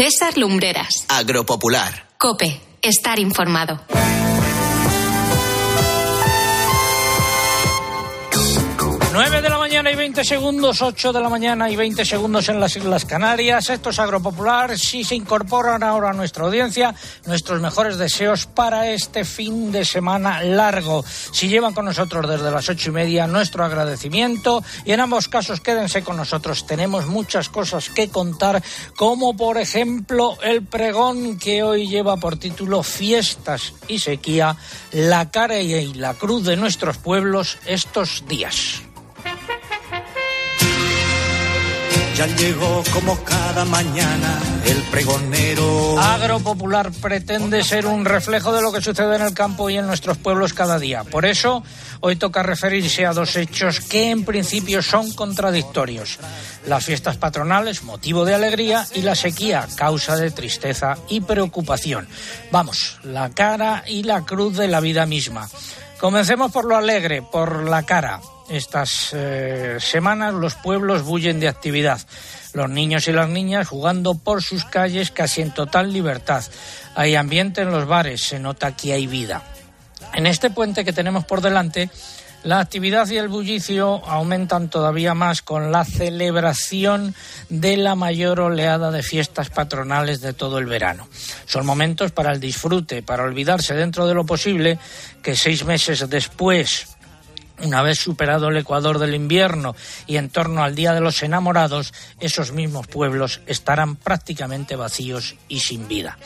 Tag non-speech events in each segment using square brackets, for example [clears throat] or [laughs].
César Lumbreras. Agropopular. Cope. Estar informado. Mañana y 20 segundos, 8 de la mañana y 20 segundos en las Islas Canarias. Esto es Agropopular. Si se incorporan ahora a nuestra audiencia, nuestros mejores deseos para este fin de semana largo. Si llevan con nosotros desde las ocho y media, nuestro agradecimiento. Y en ambos casos, quédense con nosotros. Tenemos muchas cosas que contar, como por ejemplo el pregón que hoy lleva por título Fiestas y Sequía, la cara y la cruz de nuestros pueblos estos días. Ya llegó como cada mañana el pregonero. Agropopular pretende ser un reflejo de lo que sucede en el campo y en nuestros pueblos cada día. Por eso, hoy toca referirse a dos hechos que en principio son contradictorios. Las fiestas patronales, motivo de alegría, y la sequía, causa de tristeza y preocupación. Vamos, la cara y la cruz de la vida misma. Comencemos por lo alegre, por la cara. Estas eh, semanas los pueblos bullen de actividad. Los niños y las niñas jugando por sus calles casi en total libertad. Hay ambiente en los bares, se nota que hay vida. En este puente que tenemos por delante, la actividad y el bullicio aumentan todavía más con la celebración de la mayor oleada de fiestas patronales de todo el verano. Son momentos para el disfrute, para olvidarse dentro de lo posible que seis meses después una vez superado el ecuador del invierno y en torno al Día de los Enamorados, esos mismos pueblos estarán prácticamente vacíos y sin vida.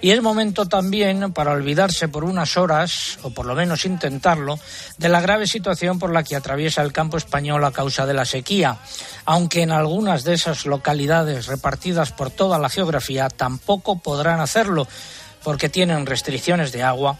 Y es momento también para olvidarse por unas horas, o por lo menos intentarlo, de la grave situación por la que atraviesa el campo español a causa de la sequía, aunque en algunas de esas localidades repartidas por toda la geografía tampoco podrán hacerlo, porque tienen restricciones de agua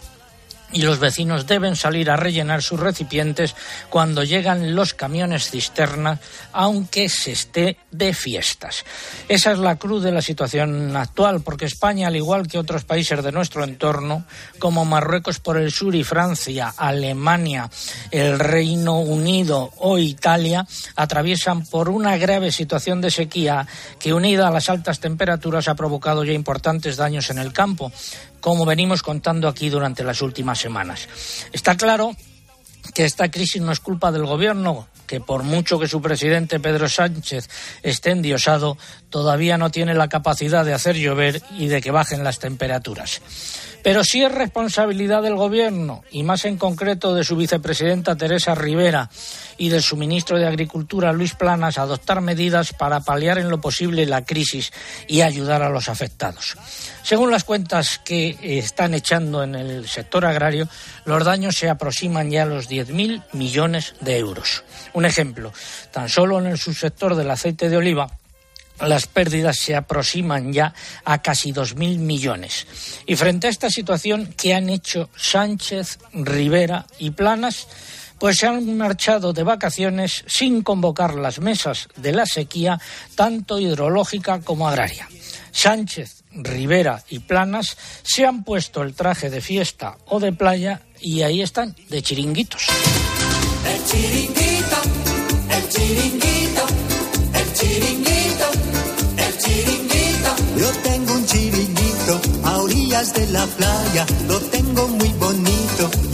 y los vecinos deben salir a rellenar sus recipientes cuando llegan los camiones cisterna, aunque se esté de fiestas. Esa es la cruz de la situación actual, porque España, al igual que otros países de nuestro entorno, como Marruecos por el sur y Francia, Alemania, el Reino Unido o Italia, atraviesan por una grave situación de sequía que, unida a las altas temperaturas, ha provocado ya importantes daños en el campo como venimos contando aquí durante las últimas semanas. Está claro que esta crisis no es culpa del gobierno, que por mucho que su presidente Pedro Sánchez esté endiosado, todavía no tiene la capacidad de hacer llover y de que bajen las temperaturas. Pero sí es responsabilidad del Gobierno, y más en concreto de su vicepresidenta Teresa Rivera y del su ministro de Agricultura Luis Planas, adoptar medidas para paliar en lo posible la crisis y ayudar a los afectados. Según las cuentas que están echando en el sector agrario, los daños se aproximan ya a los 10.000 millones de euros. Un ejemplo, tan solo en el subsector del aceite de oliva, las pérdidas se aproximan ya a casi 2.000 millones. Y frente a esta situación, ¿qué han hecho Sánchez, Rivera y Planas? Pues se han marchado de vacaciones sin convocar las mesas de la sequía, tanto hidrológica como agraria. Sánchez, Rivera y Planas se han puesto el traje de fiesta o de playa y ahí están, de chiringuitos. El chiringuito, el chiringuito, de la playa,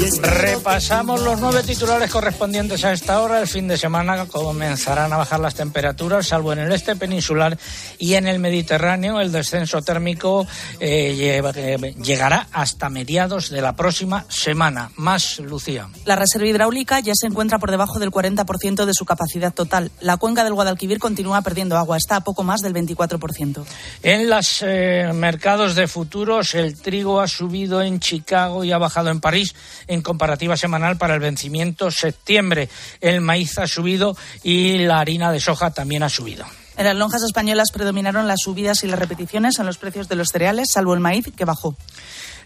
Repasamos los nueve titulares correspondientes a esta hora. El fin de semana comenzarán a bajar las temperaturas, salvo en el este peninsular y en el Mediterráneo. El descenso térmico eh, eh, llegará hasta mediados de la próxima semana. Más, Lucía. La reserva hidráulica ya se encuentra por debajo del 40% de su capacidad total. La cuenca del Guadalquivir continúa perdiendo agua, está a poco más del 24%. En los eh, mercados de futuros, el trigo ha subido en Chicago y ha bajado en París en comparativa semanal para el vencimiento septiembre. El maíz ha subido y la harina de soja también ha subido. En las lonjas españolas predominaron las subidas y las repeticiones en los precios de los cereales, salvo el maíz, que bajó.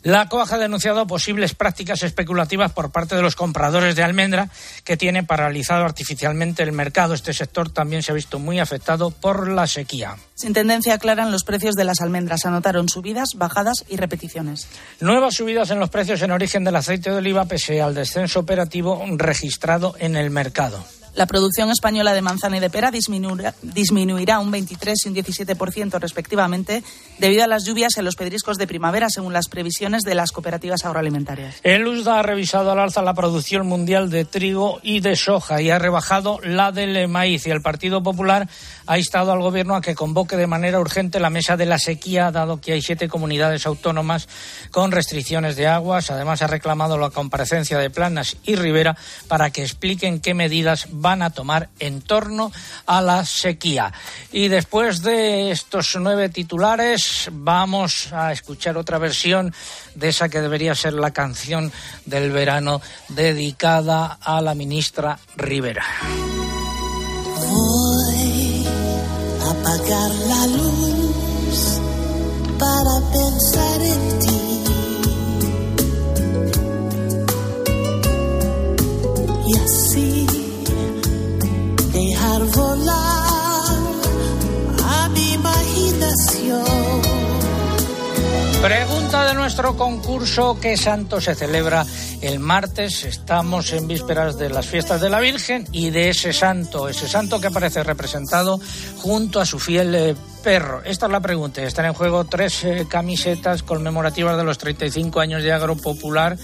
La COAG ha denunciado posibles prácticas especulativas por parte de los compradores de almendra que tiene paralizado artificialmente el mercado. Este sector también se ha visto muy afectado por la sequía. Sin tendencia clara en los precios de las almendras, anotaron subidas, bajadas y repeticiones. Nuevas subidas en los precios en origen del aceite de oliva pese al descenso operativo registrado en el mercado. La producción española de manzana y de pera disminuirá, un 23 y un 17% respectivamente debido a las lluvias en los pedriscos de primavera, según las previsiones de las cooperativas agroalimentarias. El USDA ha revisado al alza la producción mundial de trigo y de soja y ha rebajado la del maíz. Y el Partido Popular ha instado al Gobierno a que convoque de manera urgente la mesa de la sequía, dado que hay siete comunidades autónomas con restricciones de aguas. Además, ha reclamado la comparecencia de Planas y Rivera para que expliquen qué medidas van a tomar en torno a la sequía. Y después de estos nueve titulares, vamos a escuchar otra versión de esa que debería ser la canción del verano dedicada a la ministra Rivera. Apagar la luz para pensar en ti. Y así dejar volar a mi imaginación. Pregunta de nuestro concurso, ¿qué santo se celebra el martes? Estamos en vísperas de las fiestas de la Virgen y de ese santo, ese santo que aparece representado junto a su fiel eh, perro. Esta es la pregunta. Están en juego tres eh, camisetas conmemorativas de los 35 años de Agro Popular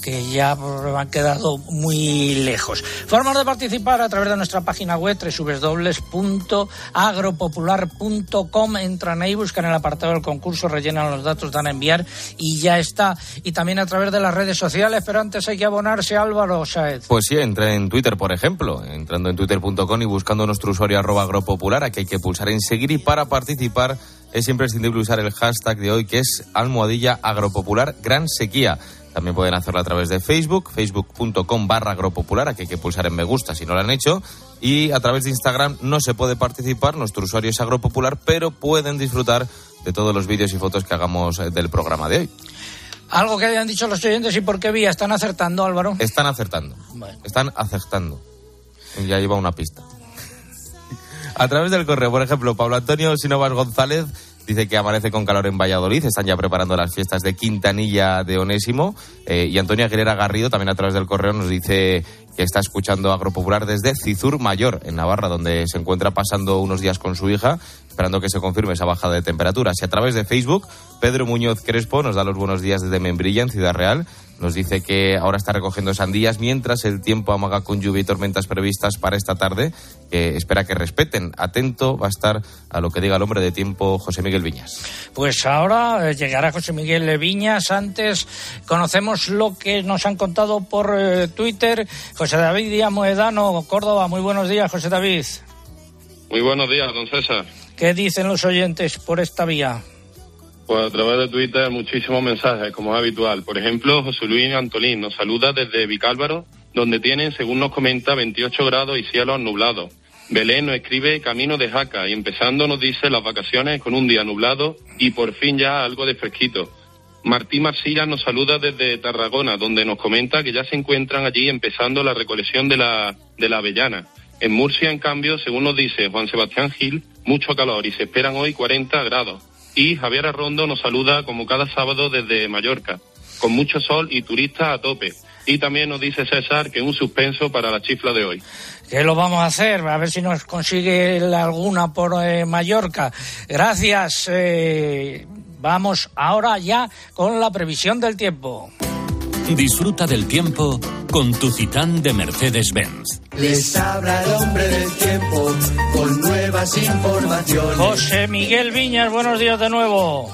que ya han quedado muy lejos. Formas de participar a través de nuestra página web www.agropopular.com. Entran ahí, buscan el apartado del concurso, rellenan los datos, dan a enviar y ya está. Y también a través de las redes sociales, pero antes hay que abonarse, Álvaro Saez. Pues sí, entra en Twitter, por ejemplo, entrando en twitter.com y buscando nuestro usuario arroba agropopular, aquí hay que pulsar en seguir y para participar es imprescindible usar el hashtag de hoy que es almohadilla agropopular gran sequía. También pueden hacerlo a través de Facebook, facebook.com barra agropopular, aquí hay que pulsar en me gusta si no lo han hecho. Y a través de Instagram no se puede participar, nuestro usuario es agropopular, pero pueden disfrutar de todos los vídeos y fotos que hagamos eh, del programa de hoy. Algo que hayan dicho los oyentes y por qué vía están acertando, Álvaro. Están acertando. Están acertando. Ya lleva una pista. [laughs] a través del correo, por ejemplo, Pablo Antonio Sinovas González dice que amanece con calor en Valladolid, están ya preparando las fiestas de Quintanilla de Onésimo. Eh, y Antonia Aguilera Garrido, también a través del correo, nos dice que está escuchando Agropopular desde Cizur Mayor, en Navarra, donde se encuentra pasando unos días con su hija, esperando que se confirme esa bajada de temperaturas. Y a través de Facebook, Pedro Muñoz Crespo nos da los buenos días desde Membrilla, en Ciudad Real. Nos dice que ahora está recogiendo sandías mientras el tiempo amaga con lluvia y tormentas previstas para esta tarde, que espera que respeten. Atento va a estar a lo que diga el hombre de tiempo, José Miguel Viñas. Pues ahora eh, llegará José Miguel Viñas. Antes conocemos lo que nos han contado por eh, Twitter. José David Díaz Moedano, Córdoba. Muy buenos días, José David. Muy buenos días, don César. ¿Qué dicen los oyentes por esta vía? Pues a través de Twitter muchísimos mensajes, como es habitual. Por ejemplo, José Luis Antolín nos saluda desde Vicálvaro, donde tienen, según nos comenta, 28 grados y cielos nublados. Belén nos escribe Camino de Jaca y empezando nos dice las vacaciones con un día nublado y por fin ya algo de fresquito. Martín Marsilla nos saluda desde Tarragona, donde nos comenta que ya se encuentran allí empezando la recolección de la, de la avellana. En Murcia, en cambio, según nos dice Juan Sebastián Gil, mucho calor y se esperan hoy 40 grados. Y Javier Arrondo nos saluda como cada sábado desde Mallorca, con mucho sol y turistas a tope. Y también nos dice César que un suspenso para la chifla de hoy. ¿Qué lo vamos a hacer? A ver si nos consigue alguna por eh, Mallorca. Gracias. Eh, vamos ahora ya con la previsión del tiempo. Disfruta del tiempo con tu Citán de Mercedes-Benz. Les habla el hombre del tiempo con nuevas informaciones. José Miguel Viñas, buenos días de nuevo.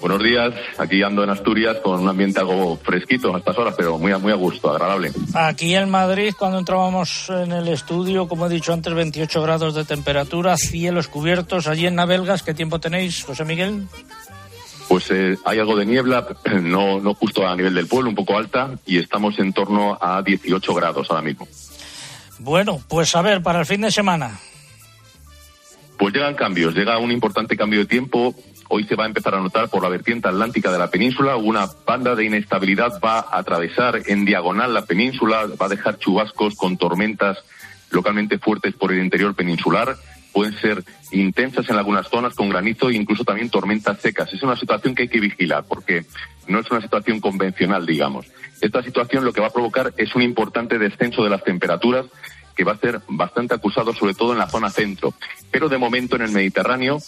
Buenos días, aquí ando en Asturias con un ambiente algo fresquito a estas horas, pero muy a, muy a gusto, agradable. Aquí en Madrid, cuando entrábamos en el estudio, como he dicho antes, 28 grados de temperatura, cielos cubiertos. Allí en Navelgas, ¿qué tiempo tenéis, José Miguel? Pues eh, hay algo de niebla, [clears throat] no, no justo a nivel del pueblo, un poco alta, y estamos en torno a 18 grados ahora mismo. Bueno, pues a ver, para el fin de semana. Pues llegan cambios, llega un importante cambio de tiempo. Hoy se va a empezar a notar por la vertiente atlántica de la península. Una banda de inestabilidad va a atravesar en diagonal la península, va a dejar chubascos con tormentas localmente fuertes por el interior peninsular pueden ser intensas en algunas zonas con granizo e incluso también tormentas secas. Es una situación que hay que vigilar porque no es una situación convencional, digamos. Esta situación lo que va a provocar es un importante descenso de las temperaturas que va a ser bastante acusado, sobre todo en la zona centro. Pero de momento en el Mediterráneo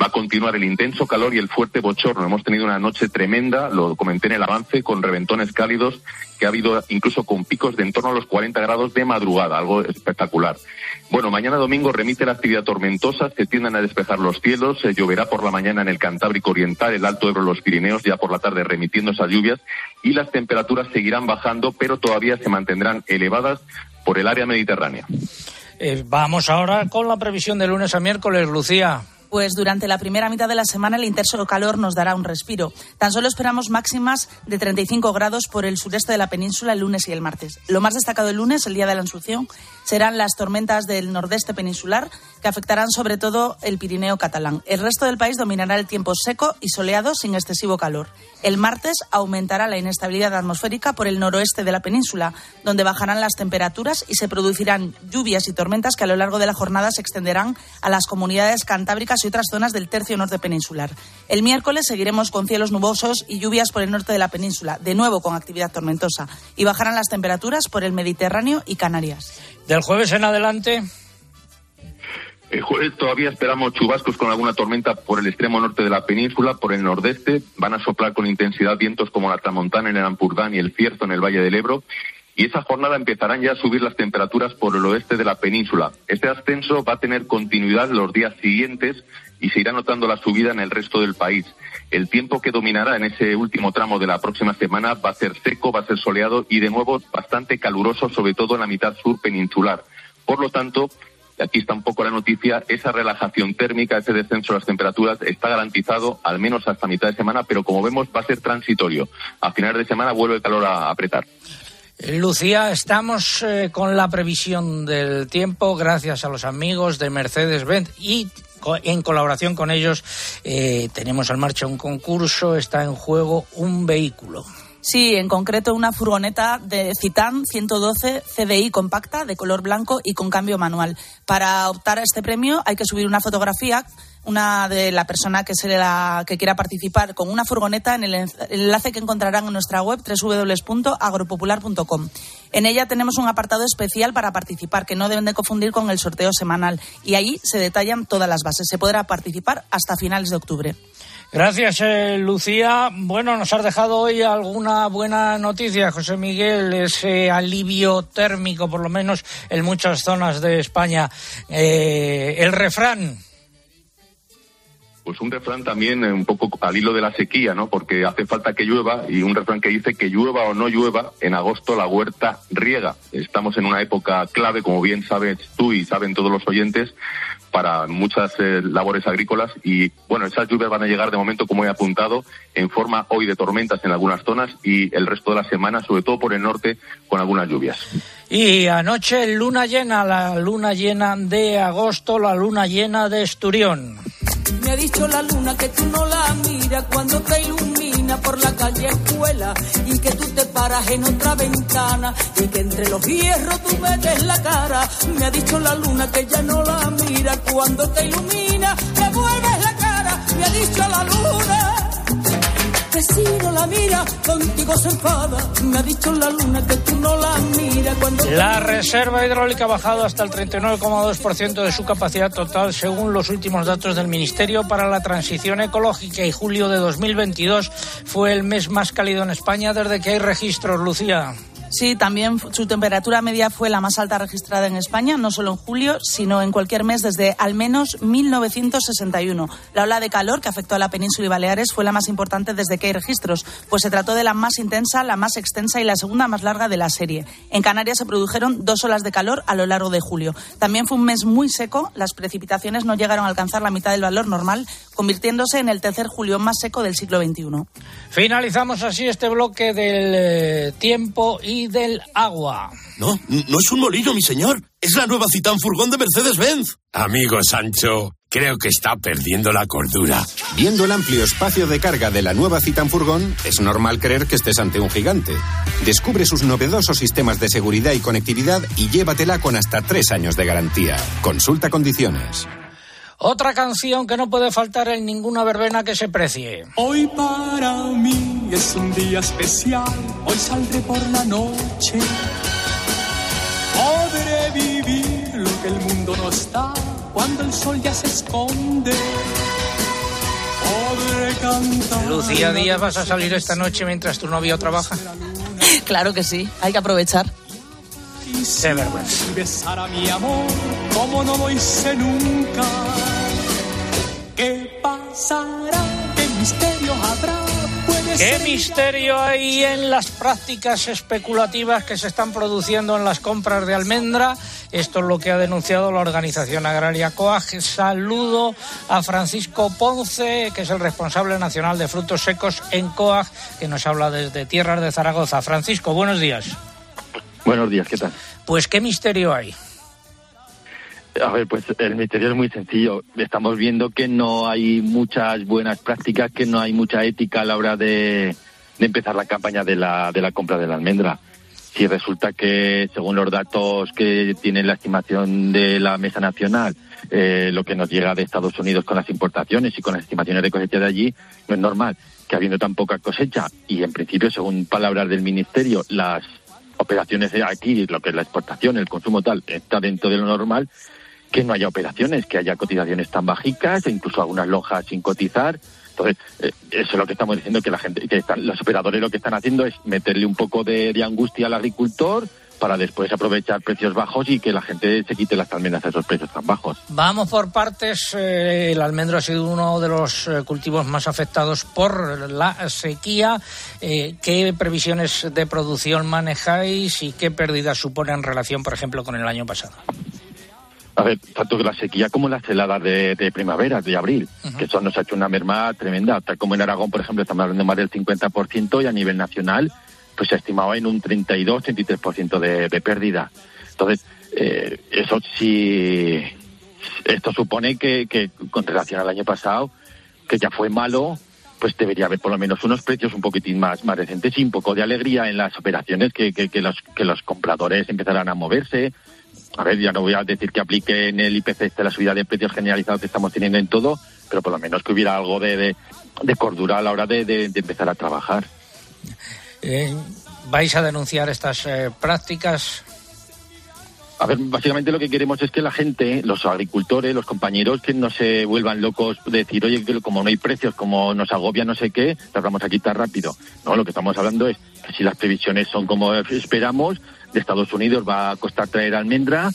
va a continuar el intenso calor y el fuerte bochorno. Hemos tenido una noche tremenda, lo comenté en el avance, con reventones cálidos que ha habido incluso con picos de en torno a los 40 grados de madrugada, algo espectacular. Bueno, mañana domingo remite la actividad tormentosa, se tienden a despejar los cielos, se lloverá por la mañana en el Cantábrico Oriental, el Alto Ebro, los Pirineos, ya por la tarde remitiendo esas lluvias y las temperaturas seguirán bajando, pero todavía se mantendrán elevadas por el área mediterránea. Eh, vamos ahora con la previsión de lunes a miércoles, Lucía. Pues durante la primera mitad de la semana el intenso calor nos dará un respiro. Tan solo esperamos máximas de 35 grados por el sureste de la península el lunes y el martes. Lo más destacado el lunes, el día de la Asunción, serán las tormentas del nordeste peninsular que afectarán sobre todo el Pirineo catalán. El resto del país dominará el tiempo seco y soleado sin excesivo calor. El martes aumentará la inestabilidad atmosférica por el noroeste de la península, donde bajarán las temperaturas y se producirán lluvias y tormentas que a lo largo de la jornada se extenderán a las comunidades cantábricas y otras zonas del tercio norte peninsular. El miércoles seguiremos con cielos nubosos y lluvias por el norte de la península, de nuevo con actividad tormentosa, y bajarán las temperaturas por el Mediterráneo y Canarias. Del jueves en adelante. El jueves todavía esperamos chubascos con alguna tormenta por el extremo norte de la península, por el nordeste. Van a soplar con intensidad vientos como la tramontana en el Ampurdán y el Cierzo en el Valle del Ebro. Y esa jornada empezarán ya a subir las temperaturas por el oeste de la península. Este ascenso va a tener continuidad los días siguientes y se irá notando la subida en el resto del país. El tiempo que dominará en ese último tramo de la próxima semana va a ser seco, va a ser soleado y de nuevo bastante caluroso, sobre todo en la mitad sur peninsular. Por lo tanto, aquí está un poco la noticia, esa relajación térmica, ese descenso de las temperaturas está garantizado al menos hasta mitad de semana, pero como vemos va a ser transitorio. A finales de semana vuelve el calor a apretar. Lucía, estamos eh, con la previsión del tiempo gracias a los amigos de Mercedes-Benz y en colaboración con ellos eh, tenemos en marcha un concurso, está en juego un vehículo. Sí, en concreto una furgoneta de Citan 112 CDI compacta de color blanco y con cambio manual. Para optar a este premio hay que subir una fotografía una de la persona que, se la, que quiera participar con una furgoneta en el enlace que encontrarán en nuestra web www.agropopular.com. En ella tenemos un apartado especial para participar que no deben de confundir con el sorteo semanal y ahí se detallan todas las bases. Se podrá participar hasta finales de octubre. Gracias, eh, Lucía. Bueno, nos has dejado hoy alguna buena noticia, José Miguel, ese alivio térmico, por lo menos en muchas zonas de España. Eh, el refrán. Pues un refrán también eh, un poco al hilo de la sequía, ¿no? Porque hace falta que llueva y un refrán que dice que llueva o no llueva, en agosto la huerta riega. Estamos en una época clave, como bien sabes tú y saben todos los oyentes, para muchas eh, labores agrícolas y bueno, esas lluvias van a llegar de momento, como he apuntado, en forma hoy de tormentas en algunas zonas y el resto de la semana, sobre todo por el norte, con algunas lluvias. Y anoche luna llena, la luna llena de agosto, la luna llena de Esturión. Me ha dicho la luna que tú no la miras cuando te ilumina por la calle escuela y que tú te paras en otra ventana y que entre los hierros tú metes la cara. Me ha dicho la luna que ya no la mira cuando te ilumina, te vuelves la cara. Me ha dicho la luna la mira, contigo se enfada. Me ha dicho la luna que tú no la miras cuando... La reserva hidráulica ha bajado hasta el 39,2% de su capacidad total según los últimos datos del Ministerio para la Transición Ecológica y julio de 2022 fue el mes más cálido en España desde que hay registros, Lucía. Sí, también su temperatura media fue la más alta registrada en España, no solo en julio, sino en cualquier mes desde al menos 1961. La ola de calor que afectó a la península y Baleares fue la más importante desde que hay registros, pues se trató de la más intensa, la más extensa y la segunda más larga de la serie. En Canarias se produjeron dos olas de calor a lo largo de julio. También fue un mes muy seco, las precipitaciones no llegaron a alcanzar la mitad del valor normal, convirtiéndose en el tercer julio más seco del siglo XXI. Finalizamos así este bloque del eh, tiempo y del agua. No, no es un molino, mi señor. Es la nueva Citán Furgón de Mercedes-Benz. Amigo Sancho, creo que está perdiendo la cordura. Viendo el amplio espacio de carga de la nueva Citan Furgón, es normal creer que estés ante un gigante. Descubre sus novedosos sistemas de seguridad y conectividad y llévatela con hasta tres años de garantía. Consulta condiciones. Otra canción que no puede faltar en ninguna verbena que se precie. Hoy para mí es un día especial, hoy saldré por la noche. Podré vivir lo que el mundo nos da cuando el sol ya se esconde. Podré cantar. Lucía Díaz, ¿vas a salir esta noche mientras tu novio trabaja? Claro que sí, hay que aprovechar. Qué vergüenza. Y besar a mi amor como no lo hice nunca. ¿Qué pasará? ¿Qué misterio habrá? ¿Qué misterio hay en las prácticas especulativas que se están produciendo en las compras de almendra? Esto es lo que ha denunciado la organización agraria COAG. Saludo a Francisco Ponce, que es el responsable nacional de frutos secos en COAG, que nos habla desde tierras de Zaragoza. Francisco, buenos días. Buenos días, ¿qué tal? Pues, ¿qué misterio hay? A ver, pues el misterio es muy sencillo. Estamos viendo que no hay muchas buenas prácticas, que no hay mucha ética a la hora de, de empezar la campaña de la, de la compra de la almendra. Si resulta que, según los datos que tiene la estimación de la Mesa Nacional, eh, lo que nos llega de Estados Unidos con las importaciones y con las estimaciones de cosecha de allí, no es normal que habiendo tan poca cosecha y, en principio, según palabras del Ministerio, las operaciones de aquí, lo que es la exportación, el consumo tal, está dentro de lo normal, que no haya operaciones, que haya cotizaciones tan bajicas, e incluso algunas lonjas sin cotizar. Entonces, eh, eso es lo que estamos diciendo, que la gente, que están, los operadores lo que están haciendo es meterle un poco de, angustia al agricultor para después aprovechar precios bajos y que la gente se quite las almendras a esos precios tan bajos. Vamos por partes. Eh, el almendro ha sido uno de los eh, cultivos más afectados por la sequía. Eh, ¿Qué previsiones de producción manejáis y qué pérdidas supone en relación, por ejemplo, con el año pasado? A ver, tanto la sequía como las heladas de, de primavera, de abril, que eso nos ha hecho una merma tremenda. Tal como en Aragón, por ejemplo, estamos hablando más del 50% y a nivel nacional, pues se estimaba en un 32-33% de, de pérdida. Entonces, eh, eso sí, esto supone que, que con relación al año pasado, que ya fue malo, pues debería haber por lo menos unos precios un poquitín más, más decentes y un poco de alegría en las operaciones, que, que, que los, que los compradores empezaran a moverse. A ver, ya no voy a decir que aplique en el IPC este la subida de precios generalizado que estamos teniendo en todo, pero por lo menos que hubiera algo de, de, de cordura a la hora de, de, de empezar a trabajar. Eh, ¿Vais a denunciar estas eh, prácticas? A ver, básicamente lo que queremos es que la gente, los agricultores, los compañeros, que no se vuelvan locos de decir, oye, que como no hay precios, como nos agobia no sé qué, las vamos a quitar rápido. No, lo que estamos hablando es que si las previsiones son como esperamos, de Estados Unidos va a costar traer almendra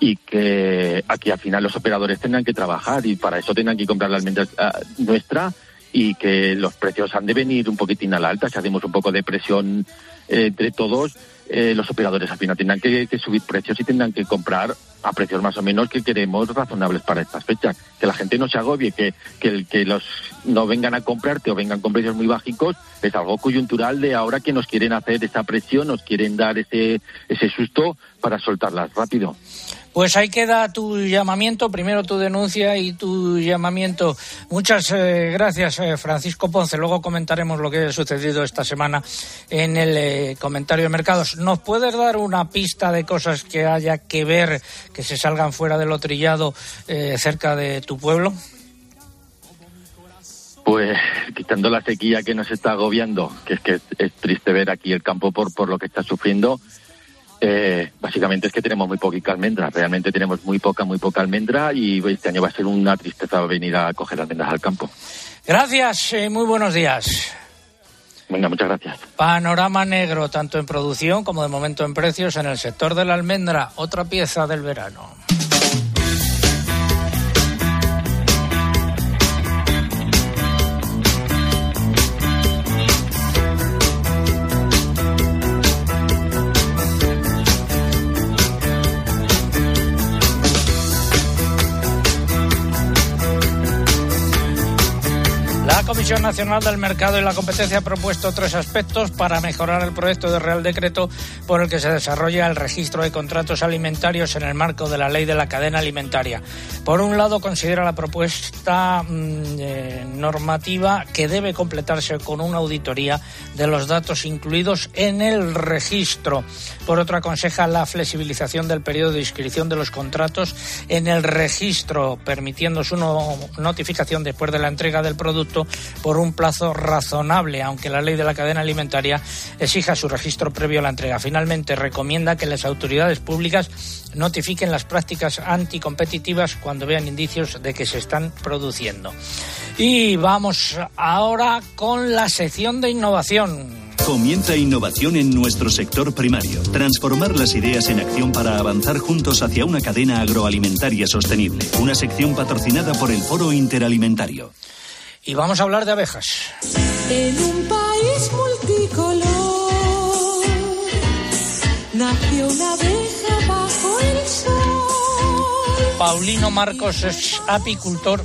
y que aquí al final los operadores tengan que trabajar y para eso tengan que comprar la almendra uh, nuestra y que los precios han de venir un poquitín a la alta. Si hacemos un poco de presión eh, entre todos, eh, los operadores al final tendrán que, subir precios y tendrán que comprar a precios más o menos que queremos razonables para estas fechas. Que la gente no se agobie, que, que, que los no vengan a comprarte o vengan con precios muy bajicos, es algo coyuntural de ahora que nos quieren hacer esa presión, nos quieren dar ese, ese susto para soltarlas rápido. Pues ahí queda tu llamamiento, primero tu denuncia y tu llamamiento. Muchas eh, gracias, eh, Francisco Ponce. Luego comentaremos lo que ha sucedido esta semana en el eh, comentario de mercados. ¿Nos puedes dar una pista de cosas que haya que ver, que se salgan fuera de lo trillado eh, cerca de tu pueblo? Pues quitando la sequía que nos está agobiando, que es que es, triste ver aquí el campo por, por lo que está sufriendo, eh, básicamente es que tenemos muy poca almendra. Realmente tenemos muy poca, muy poca almendra y este año va a ser una tristeza venir a coger almendras al campo. Gracias, eh, muy buenos días. Venga, muchas gracias. Panorama negro, tanto en producción como de momento en precios en el sector de la almendra, otra pieza del verano. Comisión Nacional del Mercado y la Competencia ha propuesto tres aspectos para mejorar el proyecto de Real Decreto por el que se desarrolla el registro de contratos alimentarios en el marco de la ley de la cadena alimentaria. Por un lado, considera la propuesta mmm, eh, normativa que debe completarse con una auditoría de los datos incluidos en el registro. Por otro, aconseja la flexibilización del periodo de inscripción de los contratos en el registro, permitiendo su no notificación después de la entrega del producto por un plazo razonable, aunque la ley de la cadena alimentaria exija su registro previo a la entrega. Finalmente, recomienda que las autoridades públicas notifiquen las prácticas anticompetitivas cuando vean indicios de que se están produciendo. Y vamos ahora con la sección de innovación. Comienza innovación en nuestro sector primario. Transformar las ideas en acción para avanzar juntos hacia una cadena agroalimentaria sostenible. Una sección patrocinada por el Foro Interalimentario. Y vamos a hablar de abejas. En un país multicolor nació una abeja bajo el sol. Paulino Marcos es apicultor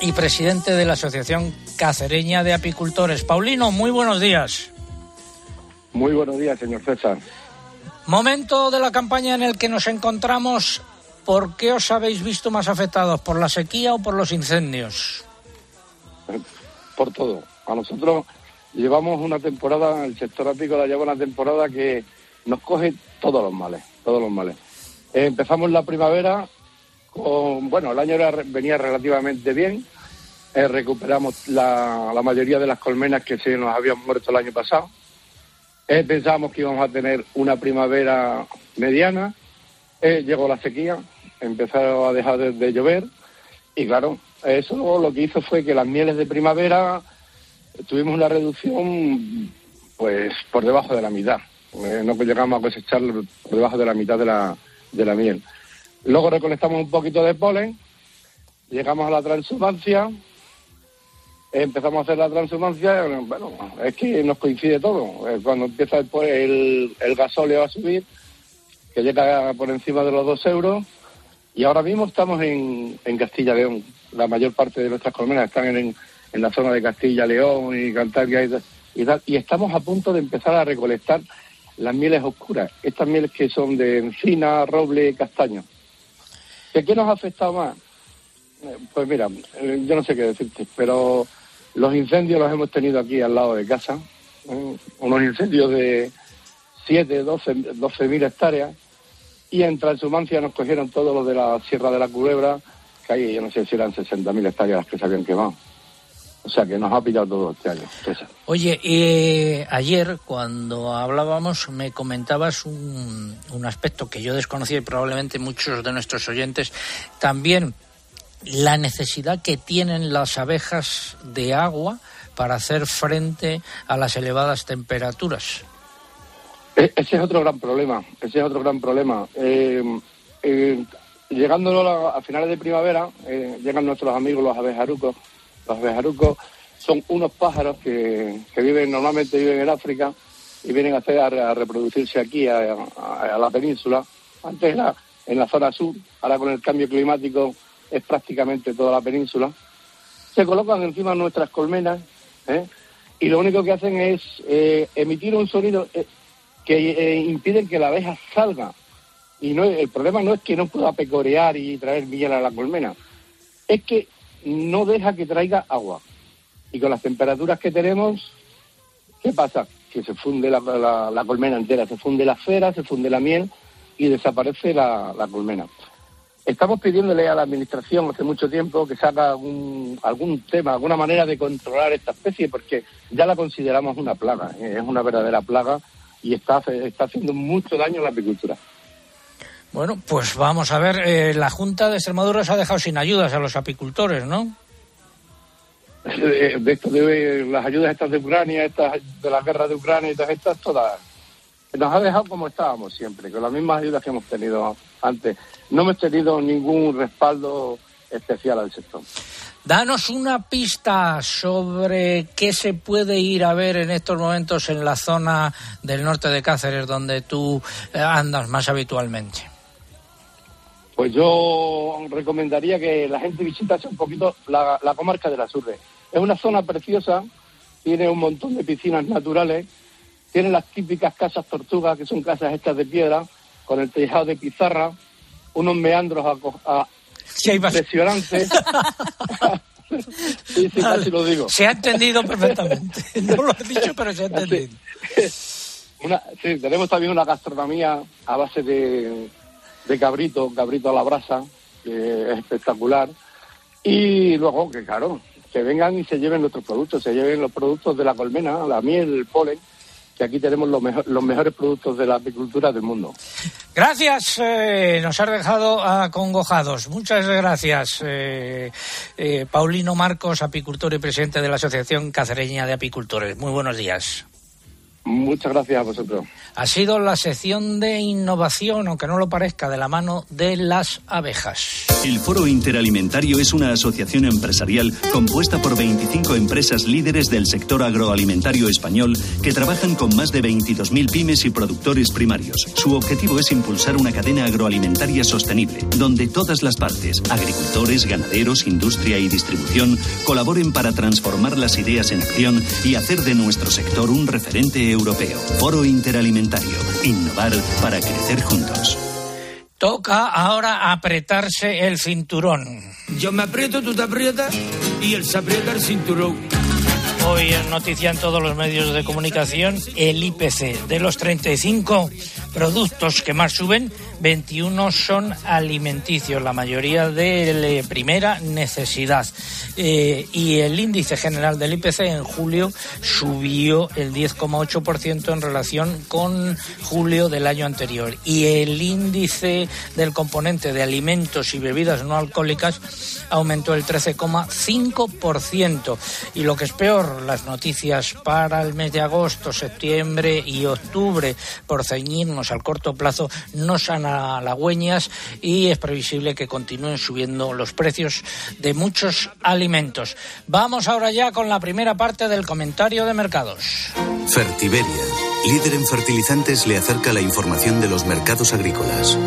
y presidente de la Asociación Cacereña de Apicultores. Paulino, muy buenos días. Muy buenos días, señor César. Momento de la campaña en el que nos encontramos. ¿Por qué os habéis visto más afectados? ¿Por la sequía o por los incendios? Por todo. A nosotros llevamos una temporada, el sector apícola lleva una temporada que nos coge todos los males, todos los males. Eh, empezamos la primavera con, bueno, el año venía relativamente bien. Eh, recuperamos la, mayoría de las colmenas que se nos habían muerto el año pasado. Eh, pensábamos que íbamos a tener una primavera mediana. Eh, llegó la sequía, empezó a dejar de, de llover y claro, eso lo que hizo fue que las mieles de primavera tuvimos una reducción pues por debajo de la mitad. Eh, no llegamos a cosechar por debajo de la mitad de la, de la miel. Luego recolectamos un poquito de polen, llegamos a la transhumancia, empezamos a hacer la transhumancia, bueno, es que nos coincide todo. Eh, Cuando empieza el, el, el gasóleo a subir, que llega por encima de los dos euros, y ahora mismo estamos en, en Castilla León. La mayor parte de nuestras colmenas están en, en la zona de Castilla León y Cantabria y, y y estamos a punto de empezar a recolectar las mieles oscuras, estas mieles que son de encina, roble, castaño. ¿De qué nos ha afectado más? Eh, Pues mira, eh, yo no sé qué decirte, pero los incendios los hemos tenido aquí al lado de casa, eh, unos incendios de 7, 12, 12 mil hectáreas, y en Transhumancia nos cogieron todos los de la Sierra de la Culebra, ahí yo no sé si eran 60 mil hectáreas las que se habían quemado. O sea que nos ha pillado todo este año. César. Oye, eh, ayer cuando hablábamos me comentabas un, un aspecto que yo desconocía y probablemente muchos de nuestros oyentes también, la necesidad que tienen las abejas de agua para hacer frente a las elevadas temperaturas. E- Ese es otro gran problema, ese es otro gran problema. Eh, eh, llegando a, finales de primavera, eh, llegan nuestros amigos los abejarucos. Los abejarucos son unos pájaros que, viven, normalmente viven en África y vienen a, hacer, a, reproducirse aquí, a, la península. Antes era en la zona sur, ahora con el cambio climático es prácticamente toda la península. Se colocan encima nuestras colmenas ¿eh? y lo único que hacen es eh, emitir un sonido que impiden que la abeja salga. Y no, el problema no es que no pueda pecorear y traer miel a la colmena, es que no deja que traiga agua. Y con las temperaturas que tenemos, ¿qué pasa? Que se funde la, colmena entera, se funde la cera, se funde la miel y desaparece la, colmena. Estamos pidiéndole a la Administración hace mucho tiempo que haga algún, algún tema, alguna manera de controlar esta especie, porque ya la consideramos una plaga, ¿eh? es una verdadera plaga y está, está haciendo mucho daño a la apicultura. Bueno, pues vamos a ver, eh, la Junta de Extremadura se ha dejado sin ayudas a los apicultores, ¿no? Eh, de esto de las ayudas estas de Ucrania, estas de la guerra de Ucrania y todas estas, todas. Nos ha dejado como estábamos siempre, con las mismas ayudas que hemos tenido antes. No hemos tenido ningún respaldo especial al sector. Danos una pista sobre qué se puede ir a ver en estos momentos en la zona del norte de Cáceres, donde tú eh, andas más habitualmente. Pues yo recomendaría que la gente visitase un poquito la, la comarca de la Surre. Es una zona preciosa, tiene un montón de piscinas naturales, tiene las típicas casas tortugas, que son casas hechas de piedra, con el tejado de pizarra, unos meandros a, [laughs] a- impresionantes. [laughs] sí, sí, casi lo digo. Se ha entendido perfectamente. [laughs] No lo has dicho, pero se ha entendido. Una- sí, tenemos también una gastronomía a base de, de cabrito, cabrito a la brasa, que es espectacular. Y luego, que claro, que vengan y se lleven nuestros productos, se lleven los productos de la colmena, la miel, el polen, que aquí tenemos los, los mejores productos de la apicultura del mundo. Gracias, eh, nos has dejado acongojados. Muchas gracias, eh, eh, Paulino Marcos, apicultor y presidente de la Asociación Cacereña de Apicultores. Muy buenos días. Muchas gracias a vosotros. Ha sido la sección de innovación, aunque no lo parezca, de la mano de las abejas. El Foro Interalimentario es una asociación empresarial compuesta por 25 empresas líderes del sector agroalimentario español que trabajan con más de 22.000 pymes y productores primarios. Su objetivo es impulsar una cadena agroalimentaria sostenible, donde todas las partes, agricultores, ganaderos, industria y distribución, colaboren para transformar las ideas en acción y hacer de nuestro sector un referente europeo. Foro Interalimentario. Innovar para crecer juntos. Toca ahora apretarse el cinturón. Yo me aprieto, tú te aprietas y él se aprieta el cinturón. Hoy es noticia en todos los medios de comunicación el IPC. De los 35 productos que más suben, 21 son alimenticios, la mayoría de primera necesidad. Eh, y el índice general del IPC en julio subió el 10,8% en relación con julio del año anterior. Y el índice del componente de alimentos y bebidas no alcohólicas aumentó el 13,5%. Y lo que es peor, las noticias para el mes de agosto, septiembre y octubre, por ceñirnos al corto plazo, no son halagüeñas y es previsible que continúen subiendo los precios de muchos alimentos. Vamos ahora ya con la primera parte del comentario de mercados. Fertiberia, líder en fertilizantes, le acerca la información de los mercados agrícolas.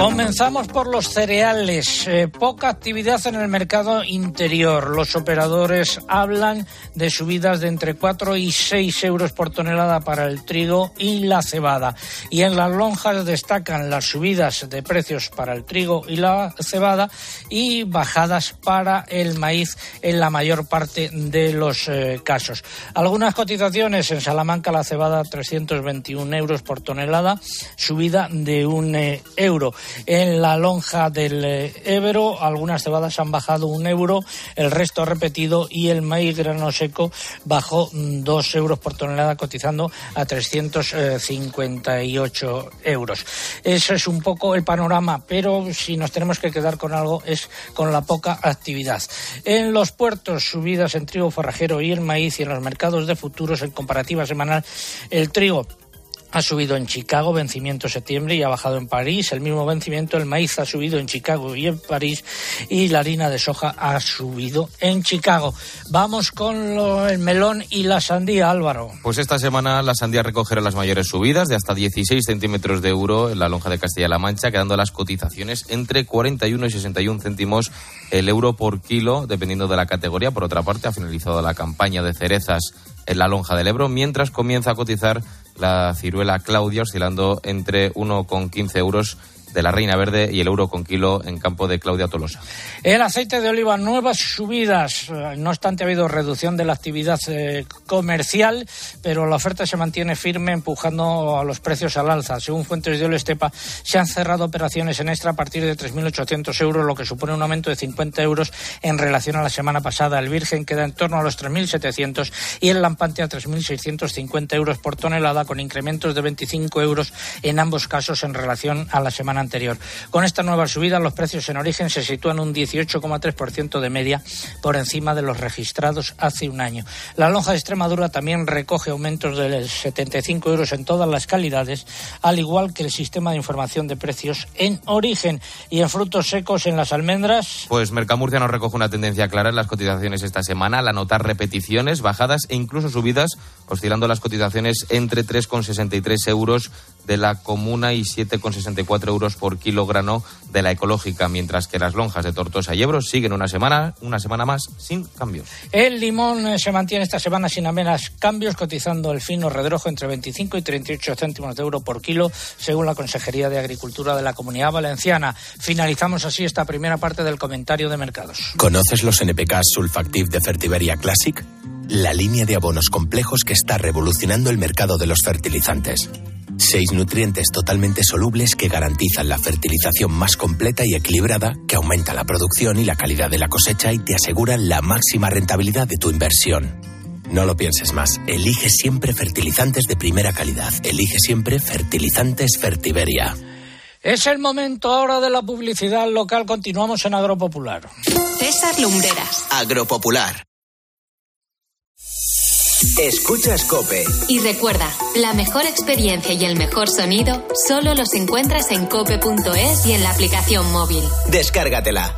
Comenzamos por los cereales. Eh, poca actividad en el mercado interior. Los operadores hablan de subidas de entre 4 y 6 euros por tonelada para el trigo y la cebada. Y en las lonjas destacan las subidas de precios para el trigo y la cebada y bajadas para el maíz en la mayor parte de los eh, casos. Algunas cotizaciones en Salamanca la cebada 321 euros por tonelada, subida de un eh, euro. En la lonja del eh, Ebro, algunas cebadas han bajado un euro, el resto repetido y el maíz grano seco bajó mm, dos euros por tonelada, cotizando a 358 euros. Ese es un poco el panorama, pero si nos tenemos que quedar con algo es con la poca actividad. En los puertos, subidas en trigo forrajero y el maíz y en los mercados de futuros, en comparativa semanal, el trigo ha subido en Chicago, vencimiento septiembre, y ha bajado en París. El mismo vencimiento, el maíz ha subido en Chicago y en París, y la harina de soja ha subido en Chicago. Vamos con lo- el melón y la sandía, Álvaro. Pues esta semana la sandía recogerá las mayores subidas de hasta 16 centímetros de euro en la lonja de Castilla-La Mancha, quedando las cotizaciones entre 41 y 61 céntimos el euro por kilo, dependiendo de la categoría. Por otra parte, ha finalizado la campaña de cerezas en la lonja del Ebro, mientras comienza a cotizar la ciruela Claudia, oscilando entre 1,15 euros de la Reina Verde y el euro con kilo en campo de Claudia Tolosa. El aceite de oliva, nuevas subidas. Eh, No obstante, ha habido reducción de la actividad eh, comercial, pero la oferta se mantiene firme, empujando a los precios al alza. Según fuentes de Olestepa, se han cerrado operaciones en extra a partir de 3.800 euros, lo que supone un aumento de 50 euros en relación a la semana pasada. El Virgen queda en torno a los 3.700 y el Lampante a 3.650 euros por tonelada, con incrementos de 25 euros en ambos casos en relación a la semana anterior. Con esta nueva subida, los precios en origen se sitúan un 18,3% de media por encima de los registrados hace un año. La lonja de Extremadura también recoge aumentos de 75 euros en todas las calidades, al igual que el sistema de información de precios en origen y en frutos secos en las almendras. Pues Mercamurcia nos recoge una tendencia clara en las cotizaciones esta semana, al anotar repeticiones, bajadas e incluso subidas, oscilando las cotizaciones entre 3,63 euros de la comuna y 7,64 euros por kilogramo de la ecológica, mientras que las lonjas de Tortosa y Ebro siguen una semana, una semana más sin cambios. El limón eh, se mantiene esta semana sin apenas cambios, cotizando el fino redrojo entre 25 y 38 céntimos de euro por kilo, según la Consejería de Agricultura de la Comunidad Valenciana. Finalizamos así esta primera parte del comentario de mercados. ¿Conoces los NPK Sulfactive de Fertiberia Classic? La línea de abonos complejos que está revolucionando el mercado de los fertilizantes. Seis nutrientes totalmente solubles que garantizan la fertilización más completa y equilibrada, que aumenta la producción y la calidad de la cosecha y te aseguran la máxima rentabilidad de tu inversión. No lo pienses más. Elige siempre fertilizantes de primera calidad. Elige siempre fertilizantes Fertiberia. Es el momento ahora de la publicidad local. Continuamos en Agropopular. César Lumbreras. Agropopular. Escuchas Cope. Y recuerda, la mejor experiencia y el mejor sonido solo los encuentras en cope.es y en la aplicación móvil. Descárgatela.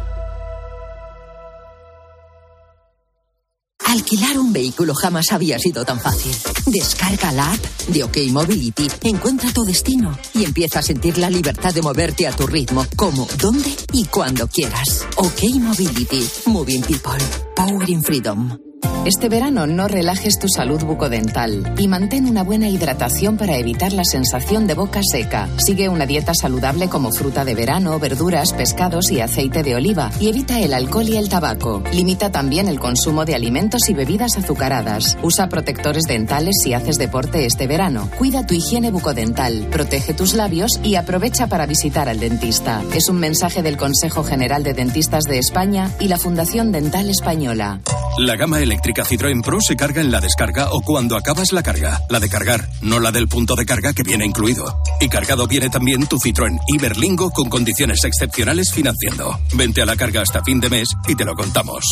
Alquilar un vehículo jamás había sido tan fácil. Descarga la app de OK Mobility, encuentra tu destino y empieza a sentir la libertad de moverte a tu ritmo, como, dónde y cuando quieras. OK Mobility, Moving People, Powering Freedom. Este verano no relajes tu salud bucodental y mantén una buena hidratación para evitar la sensación de boca seca. Sigue una dieta saludable como fruta de verano, verduras, pescados y aceite de oliva y evita el alcohol y el tabaco. Limita también el consumo de alimentos y bebidas azucaradas. Usa protectores dentales si haces deporte este verano. Cuida tu higiene bucodental, protege tus labios y aprovecha para visitar al dentista. Es un mensaje del Consejo General de Dentistas de España y la Fundación Dental Española. La gama eléctrica Citroën Pro se carga en la descarga o cuando acabas la carga. La de cargar, no la del punto de carga que viene incluido. Y cargado viene también tu Citroën Iberlingo con condiciones excepcionales financiando. Vente a la carga hasta fin de mes y te lo contamos.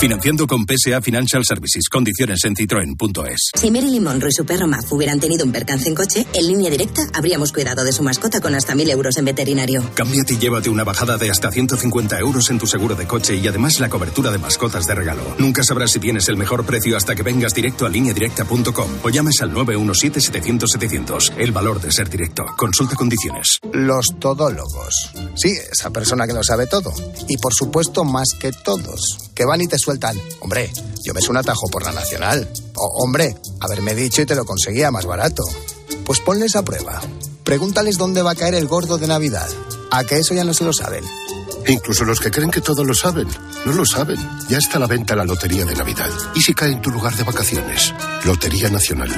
Financiando con PSA Financial Services. Condiciones en citroen.es. Si Marilyn Monroe y su perro Maf hubieran tenido un percance en coche, en línea directa habríamos cuidado de su mascota con hasta mil euros en veterinario. Cámbiate y llévate una bajada de hasta 150 euros en tu seguro de coche y además la cobertura de mascotas de regalo. Nunca sabrás si tienes el mejor precio hasta que vengas directo a lineadirecta.com o llames al 917-700-700. El valor de ser directo. Consulta condiciones. Los todólogos. Sí, esa persona que lo sabe todo. Y por supuesto, más que todos. Que van y te sueltan. Hombre, yo me sé un atajo por la nacional. O, hombre, haberme dicho y te lo conseguía más barato. Pues ponles a prueba. Pregúntales dónde va a caer el gordo de Navidad. A que eso ya no se lo saben. Incluso los que creen que todo lo saben, no lo saben. Ya está a la venta la Lotería de Navidad. ¿Y si cae en tu lugar de vacaciones? Lotería Nacional.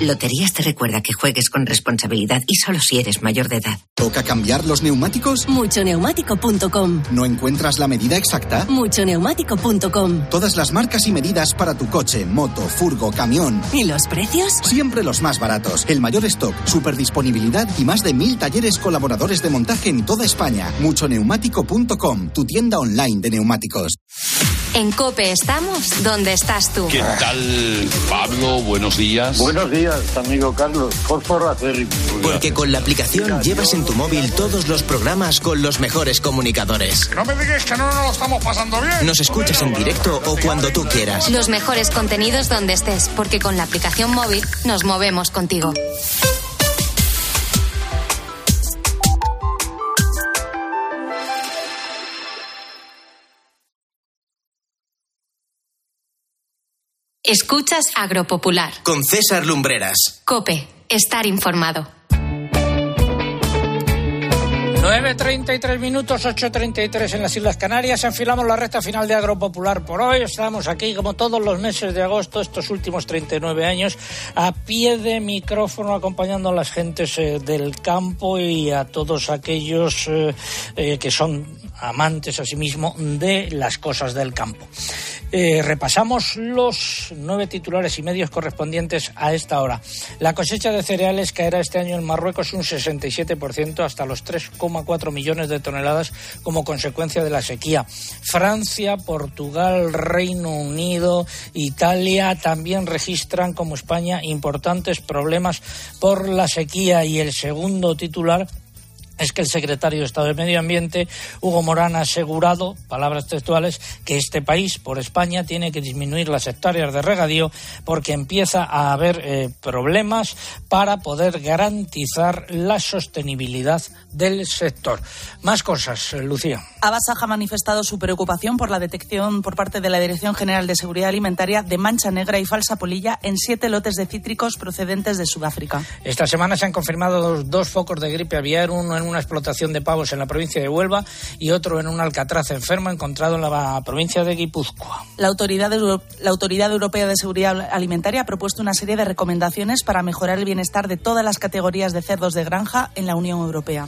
Loterías te recuerda que juegues con responsabilidad y solo si eres mayor de edad. ¿Toca cambiar los neumáticos? Muchoneumático.com ¿No encuentras la medida exacta? Muchoneumático.com Todas las marcas y medidas para tu coche, moto, furgo, camión. ¿Y los precios? Siempre los más baratos. El mayor stock, superdisponibilidad y más de mil talleres colaboradores de montaje en toda España. Muchoneumático.com, tu tienda online de neumáticos. En Cope estamos donde estás tú. ¿Qué tal, Pablo? Buenos días. Buenos días, amigo Carlos. Fósforo acérrimo. Porque con la aplicación llevas en tu móvil todos los programas con los mejores comunicadores. No me digas que no nos lo estamos pasando bien. Nos escuchas en directo o cuando tú quieras. Los mejores contenidos donde estés, porque con la aplicación móvil nos movemos contigo. Escuchas Agropopular. Con César Lumbreras. Cope, estar informado. 9.33 minutos, 8.33 en las Islas Canarias. Enfilamos la recta final de Agropopular por hoy. Estamos aquí, como todos los meses de agosto, estos últimos 39 años, a pie de micrófono, acompañando a las gentes eh, del campo y a todos aquellos eh, eh, que son amantes, asimismo, de las cosas del campo. Eh, repasamos los nueve titulares y medios correspondientes a esta hora. La cosecha de cereales caerá este año en Marruecos un 67% hasta los 3,4 millones de toneladas como consecuencia de la sequía. Francia, Portugal, Reino Unido, Italia también registran como España importantes problemas por la sequía y el segundo titular es que el secretario de Estado de Medio Ambiente, Hugo Morán, ha asegurado, palabras textuales, que este país, por España, tiene que disminuir las hectáreas de regadío porque empieza a haber eh, problemas para poder garantizar la sostenibilidad del sector. Más cosas, eh, Lucía. Abasaja ha manifestado su preocupación por la detección por parte de la Dirección General de Seguridad Alimentaria de mancha negra y falsa polilla en siete lotes de cítricos procedentes de Sudáfrica. Esta semana se han confirmado dos, dos focos de gripe aviar, uno en una explotación de pavos en la provincia de Huelva y otro en un alcatraz enfermo encontrado en la provincia de Guipúzcoa. La Autoridad, la Autoridad Europea de Seguridad Alimentaria ha propuesto una serie de recomendaciones para mejorar el bienestar de todas las categorías de cerdos de granja en la Unión Europea.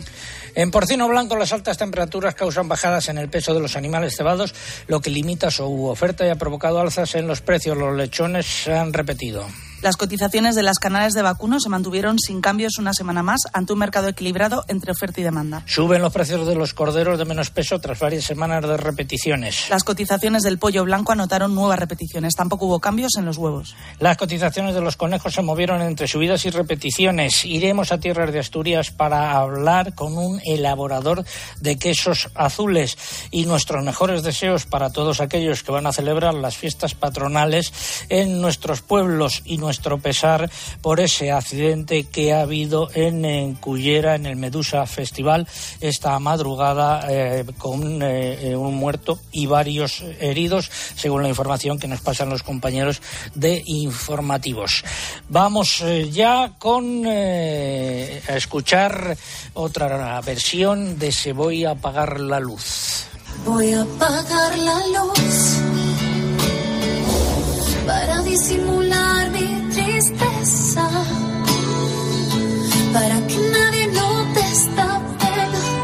En porcino blanco, las altas temperaturas causan bajadas en el peso de los animales cebados, lo que limita su oferta y ha provocado alzas en los precios. Los lechones se han repetido. Las cotizaciones de las canales de vacuno se mantuvieron sin cambios una semana más ante un mercado equilibrado entre oferta y demanda. Suben los precios de los corderos de menos peso tras varias semanas de repeticiones. Las cotizaciones del pollo blanco anotaron nuevas repeticiones. Tampoco hubo cambios en los huevos. Las cotizaciones de los conejos se movieron entre subidas y repeticiones. Iremos a tierras de Asturias para hablar con un elaborador de quesos azules y nuestros mejores deseos para todos aquellos que van a celebrar las fiestas patronales en nuestros pueblos y nuestros nuestro pesar por ese accidente que ha habido en, en Cullera, en el Medusa Festival, esta madrugada eh, con eh, eh, un muerto y varios heridos, según la información que nos pasan los compañeros de informativos. Vamos ya con a escuchar otra versión de Se voy a apagar la luz. Voy a apagar la luz para disimular para que nadie.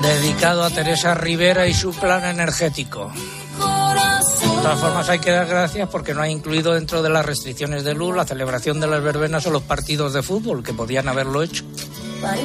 Dedicado a Teresa Rivera y su plan energético. De todas formas, hay que dar gracias porque no ha incluido dentro de las restricciones de luz la celebración de las verbenas o los partidos de fútbol, que podían haberlo hecho. Para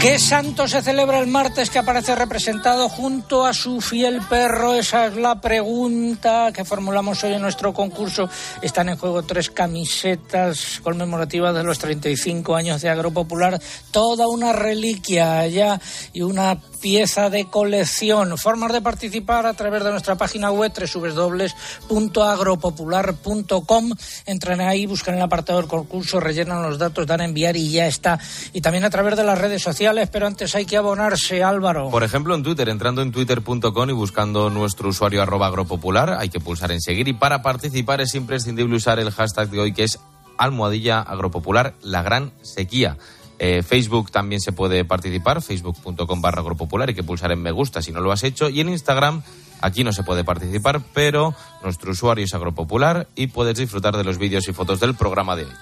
¿Qué santo se celebra el martes que aparece representado junto a su fiel perro? Esa es la pregunta que formulamos hoy en nuestro concurso. Están en juego tres camisetas conmemorativas de los 35 años de Agropopular. Toda una reliquia allá y una pieza de colección. Formas de participar a través de nuestra página web www.agropopular.com. Entran ahí, buscan el apartado del concurso, rellenan los datos, dan a enviar y ya está. Y también a través de las redes sociales, pero antes hay que abonarse, Álvaro. Por ejemplo, en Twitter, entrando en twitter.com y buscando nuestro usuario arroba agropopular, hay que pulsar en seguir y para participar es imprescindible usar el hashtag de hoy que es almohadilla agropopular, la gran sequía. Eh, Facebook también se puede participar, facebook.com barra agropopular, hay que pulsar en me gusta si no lo has hecho. Y en Instagram, aquí no se puede participar, pero nuestro usuario es agropopular y puedes disfrutar de los vídeos y fotos del programa de hoy.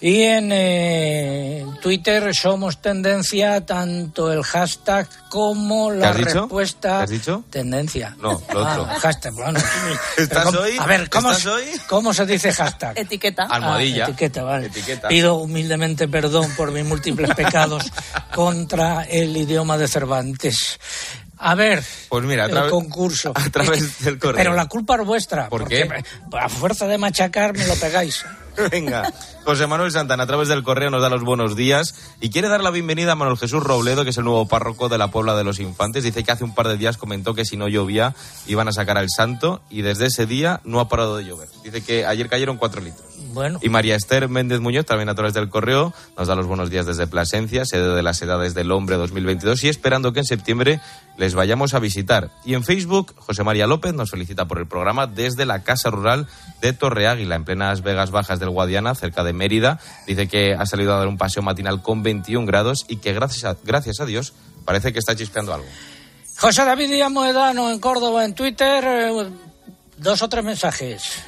Y en eh, Twitter somos tendencia tanto el hashtag como la has dicho? respuesta. ¿Qué has dicho? Tendencia. No, lo otro. Ah, hashtag. Bueno, [laughs] ¿Estás ¿cómo- hoy? A ver, ¿cómo, ¿Estás se- hoy? ¿cómo se dice hashtag? Etiqueta. Almohadilla. Ah, etiqueta, vale. Etiqueta. Pido humildemente perdón por mis múltiples pecados [laughs] contra el idioma de Cervantes. A ver, Pues mira, a el concurso. a través del correo. Pero la culpa es vuestra. ¿Por porque A fuerza de machacar me lo pegáis. [laughs] Venga, José Manuel Santana a través del correo nos da los buenos días y quiere dar la bienvenida a Manuel Jesús Robledo, que es el nuevo párroco de la Puebla de los Infantes. Dice que hace un par de días comentó que si no llovía iban a sacar al santo y desde ese día no ha parado de llover. Dice que ayer cayeron cuatro litros. Bueno, Y María Esther Méndez Muñoz, también a través del correo, nos da los buenos días desde Plasencia, sede de las Edades del Hombre 2022, y esperando que en septiembre les vayamos a visitar. Y en Facebook, José María López nos felicita por el programa desde la Casa Rural de Torre Águila, en plenas Vegas Bajas del Guadiana, cerca de Mérida. Dice que ha salido a dar un paseo matinal con 21 grados y que gracias a, gracias a Dios parece que está chispeando algo. José David Díaz Moedano en Córdoba, en Twitter, eh, dos o tres mensajes.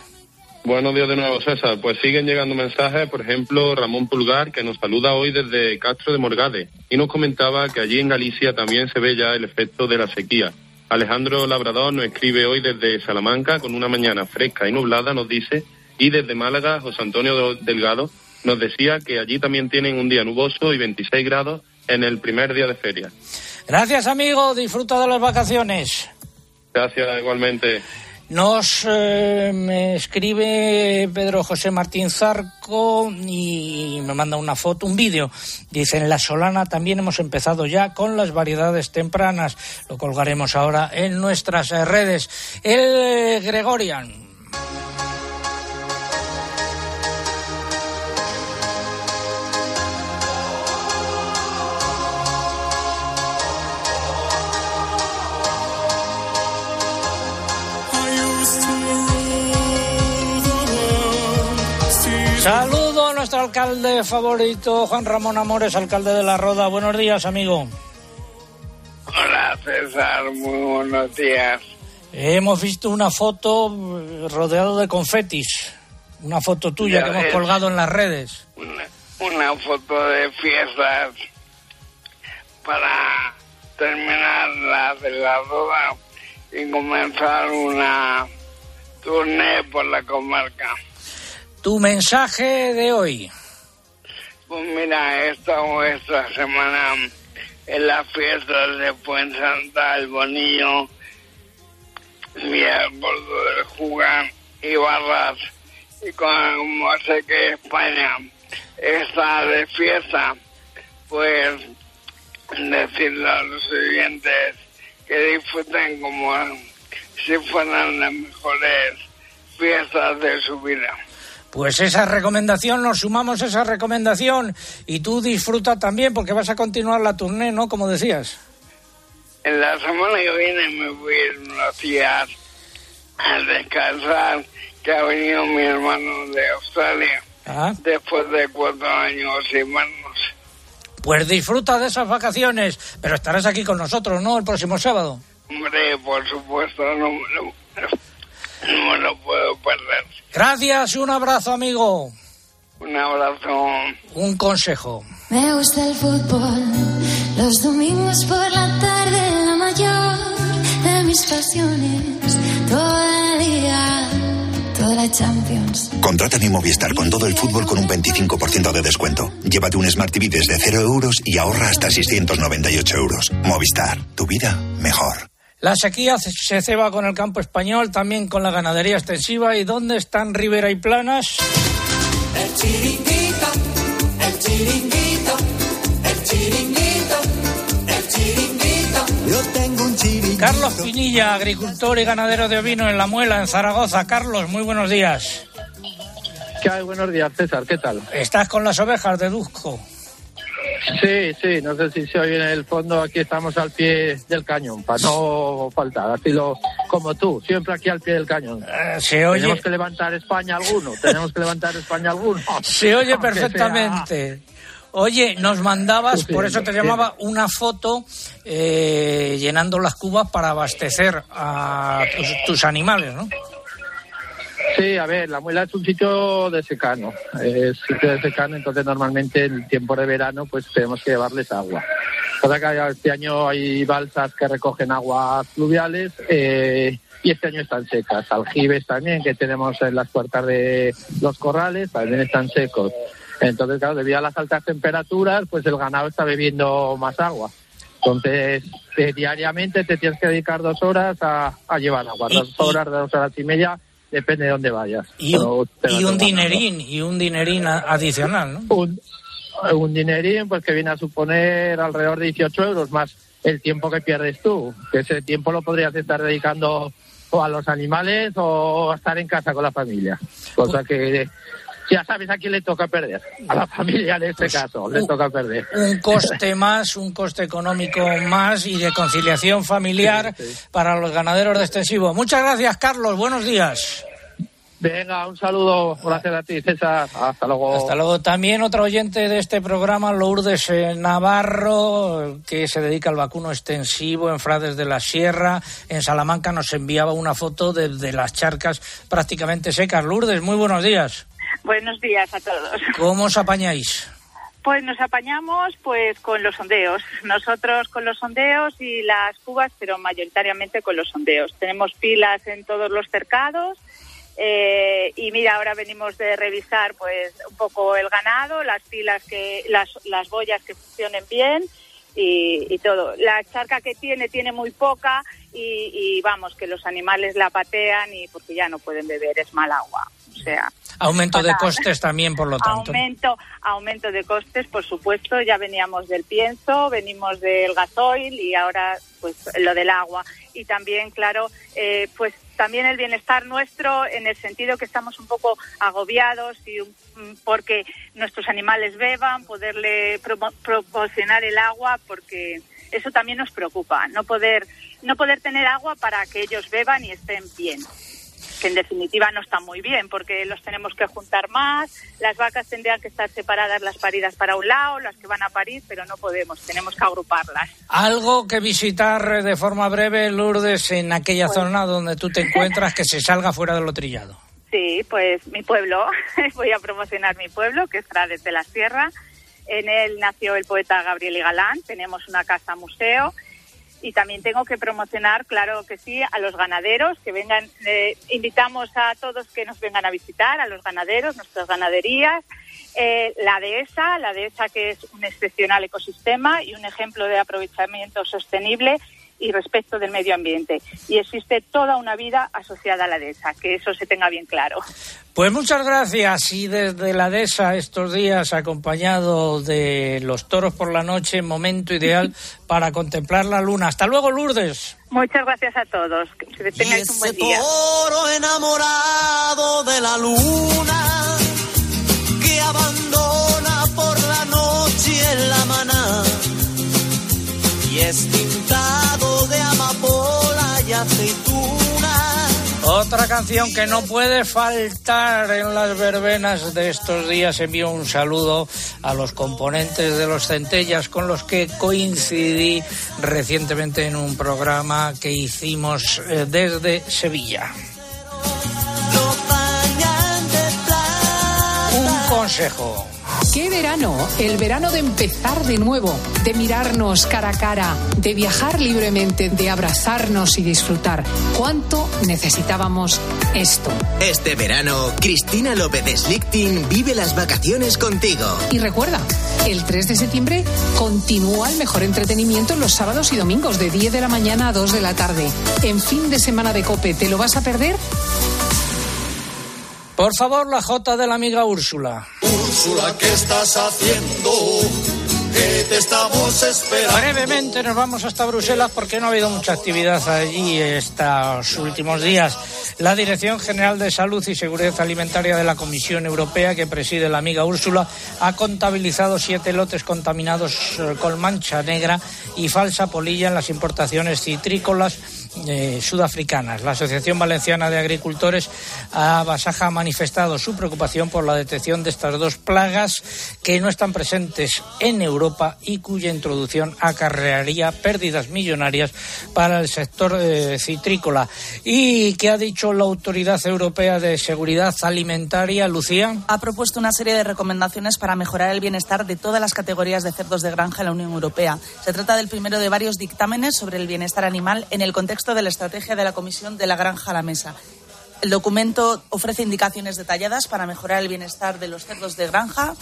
Buenos días de nuevo, César. Pues siguen llegando mensajes, por ejemplo, Ramón Pulgar, que nos saluda hoy desde Castro de Morgade y nos comentaba que allí en Galicia también se ve ya el efecto de la sequía. Alejandro Labrador nos escribe hoy desde Salamanca con una mañana fresca y nublada, nos dice, y desde Málaga, José Antonio Delgado nos decía que allí también tienen un día nuboso y 26 grados en el primer día de feria. Gracias, amigo. Disfruta de las vacaciones. Gracias igualmente. Nos eh, me escribe Pedro José Martín Zarco y me manda una foto, un vídeo. Dice, en La Solana también hemos empezado ya con las variedades tempranas. Lo colgaremos ahora en nuestras redes. El Gregorian. Saludo a nuestro alcalde favorito, Juan Ramón Amores, alcalde de La Roda. Buenos días, amigo. Hola, César. Muy buenos días. Hemos visto una foto eh, rodeado de confetis. Una foto tuya Ya que hemos colgado en las redes. Una, una foto de fiestas para terminar la de la boda y comenzar una tournée por la comarca. Tu mensaje de hoy. Pues mira, he estado esta semana en las fiestas de Fuensanta, El Bonillo, Vía Bordo del Jugar y Barras. Y como sé que España está de fiesta, pues decirle a los oyentes que disfruten como si fueran las mejores fiestas de su vida. Pues esa recomendación, nos sumamos a esa recomendación y tú disfruta también porque vas a continuar la tournée, ¿no? Como decías. En la semana que viene me voy a ir unos días a descansar, que ha venido mi hermano de Australia Ah, después de cuatro años vernos. pues disfruta de esas vacaciones, pero estarás aquí con nosotros, ¿no? El próximo sábado. Hombre, por supuesto, no, me lo- no me lo puedo perder. Gracias, un abrazo, amigo. Un abrazo. Un consejo. Me gusta el fútbol, los domingos por la tarde, la mayor de mis pasiones, todo el día, toda la Champions. Contrata mi Movistar con todo el fútbol con un 25% de descuento. Llévate un Smart TV desde 0 euros y ahorra hasta 698 euros. Movistar, tu vida mejor. La sequía se ceba con el campo español, también con la ganadería extensiva. ¿Y dónde están Ribera y Planas? El chiringuito, el chiringuito, el chiringuito, el chiringuito. Yo tengo un chiringuito. Carlos Pinilla, agricultor y ganadero de ovino en La Muela, en Zaragoza. Carlos, muy buenos días. ¿Qué hay? Buenos días, César. ¿Qué tal? Estás con las ovejas, deduzco. Sí, sí, no sé si se oye en el fondo. Aquí estamos al pie del cañón, para no faltar. Así lo, como tú, siempre aquí al pie del cañón. Eh, se oye- Tenemos que levantar España alguno. Tenemos que levantar España alguno. [laughs] Se oye perfectamente. Oye, nos mandabas, por eso te llamaba, una foto eh, llenando las cubas para abastecer a tus, tus animales, ¿no? Sí, a ver, la muela es un sitio de secano, es sitio de secano, entonces normalmente en tiempo de verano pues tenemos que llevarles agua. Pasa que este año hay balsas que recogen aguas fluviales eh, y este año están secas. Aljibes también que tenemos en las puertas de los corrales también están secos. Entonces, claro, debido a las altas temperaturas, pues el ganado está bebiendo más agua. Entonces, eh, diariamente te tienes que dedicar dos horas a, a llevar agua, dos horas, dos horas y media, depende de dónde vayas. Y un, y dinerín, y un dinerín adicional, ¿no? Un, un dinerín pues que viene a suponer alrededor de 18 euros más el tiempo que pierdes tú, que ese tiempo lo podrías estar dedicando o a los animales o a estar en casa con la familia. Cosa que ya sabes a quién le toca perder. A la familia en este caso, le toca perder. Un coste más, un coste económico más y de conciliación familiar para los ganaderos de extensivo. Muchas gracias, Carlos. Buenos días. Venga, un saludo. Gracias a ti, César. Hasta luego. Hasta luego. También otro oyente de este programa, Lourdes eh, Navarro, que se dedica al vacuno extensivo en Frades de la Sierra, en Salamanca, nos enviaba una foto de, de las charcas prácticamente secas. Lourdes, muy buenos días. Buenos días a todos. ¿Cómo os apañáis? Pues nos apañamos pues con los sondeos. Nosotros con los sondeos y las cubas, pero mayoritariamente con los sondeos. Tenemos pilas en todos los cercados. eh, y mira, ahora venimos de revisar pues un poco el ganado, las pilas que, las, las boyas que funcionen bien y, y todo. La charca que tiene tiene muy poca y, y vamos que los animales la patean y porque ya no pueden beber es mal agua. O sea, Aumento de costes también, por lo tanto. Aumento, aumento de costes, por supuesto. Ya veníamos del pienso, venimos del gasoil y ahora pues lo del agua. Y también, claro, eh, pues también el bienestar nuestro en el sentido que estamos un poco agobiados y un- mm, porque nuestros animales beban, poderle proporcionar el agua, porque eso también nos preocupa, no poder no poder tener agua para que ellos beban y estén bien. Que en definitiva no está muy bien porque los tenemos que juntar más, las vacas tendrían que estar separadas las paridas para un lado, las que van a parir, pero no podemos, tenemos que agruparlas. Algo que visitar de forma breve, Lourdes, en aquella Pues- zona donde tú te encuentras, que se salga fuera de lo trillado. Sí, pues mi pueblo, [laughs] voy a promocionar mi pueblo, que es Frades de la Sierra. En él nació el poeta Gabriel y Galán, tenemos una casa museo y también tengo que promocionar, claro que sí, a los ganaderos que vengan, eh, invitamos a todos que nos vengan a visitar, a los ganaderos, nuestras ganaderías, eh, la dehesa, la dehesa que es un excepcional ecosistema y un ejemplo de aprovechamiento sostenible y respeto del medio ambiente. Y existe toda una vida asociada a la dehesa, que eso se tenga bien claro. Pues muchas gracias y desde la dehesa estos días acompañado de los toros por la noche, momento ideal [laughs] para contemplar la luna. Hasta luego, Lourdes. Muchas gracias a todos. Que tengáis un buen día. toro enamorado de la luna que abandona por la noche en la maná y es pintado de amapola y aceituna. Otra canción que no puede faltar en las verbenas de estos días. Envío un saludo a los componentes de los centellas con los que coincidí recientemente en un programa que hicimos eh, desde Sevilla. Un consejo. ¿Qué verano? El verano de empezar de nuevo, de mirarnos cara a cara, de viajar libremente, de abrazarnos y disfrutar. ¿Cuánto necesitábamos esto? Este verano, Cristina López Slichting vive las vacaciones contigo. Y recuerda, el 3 de septiembre continúa el mejor entretenimiento los sábados y domingos de 10 de la mañana a 2 de la tarde. En fin de semana de Cope, ¿te lo vas a perder? Por favor, la J de la amiga Úrsula. Úrsula, ¿qué estás haciendo? Que te estamos esperando. Brevemente nos vamos hasta Bruselas porque no ha habido mucha actividad allí estos últimos días. La Dirección General de Salud y Seguridad Alimentaria de la Comisión Europea, que preside la amiga Úrsula, ha contabilizado siete lotes contaminados eh, con mancha negra y falsa polilla en las importaciones citrícolas eh, sudafricanas. La Asociación Valenciana de Agricultores a Basaja ha manifestado su preocupación por la detección de estas dos plagas que no están presentes en Europa y cuya introducción acarrearía pérdidas millonarias para el sector eh, citrícola. ¿Y qué ha dicho la Autoridad Europea de Seguridad Alimentaria, Lucía? ha propuesto una serie de recomendaciones para mejorar el bienestar de todas las categorías de cerdos de granja en la Unión Europea. Se trata del primero de varios dictámenes sobre el bienestar animal en el contexto de la estrategia de la Comisión de la Granja a la Mesa. El documento ofrece indicaciones detalladas para mejorar el bienestar de los cerdos de granja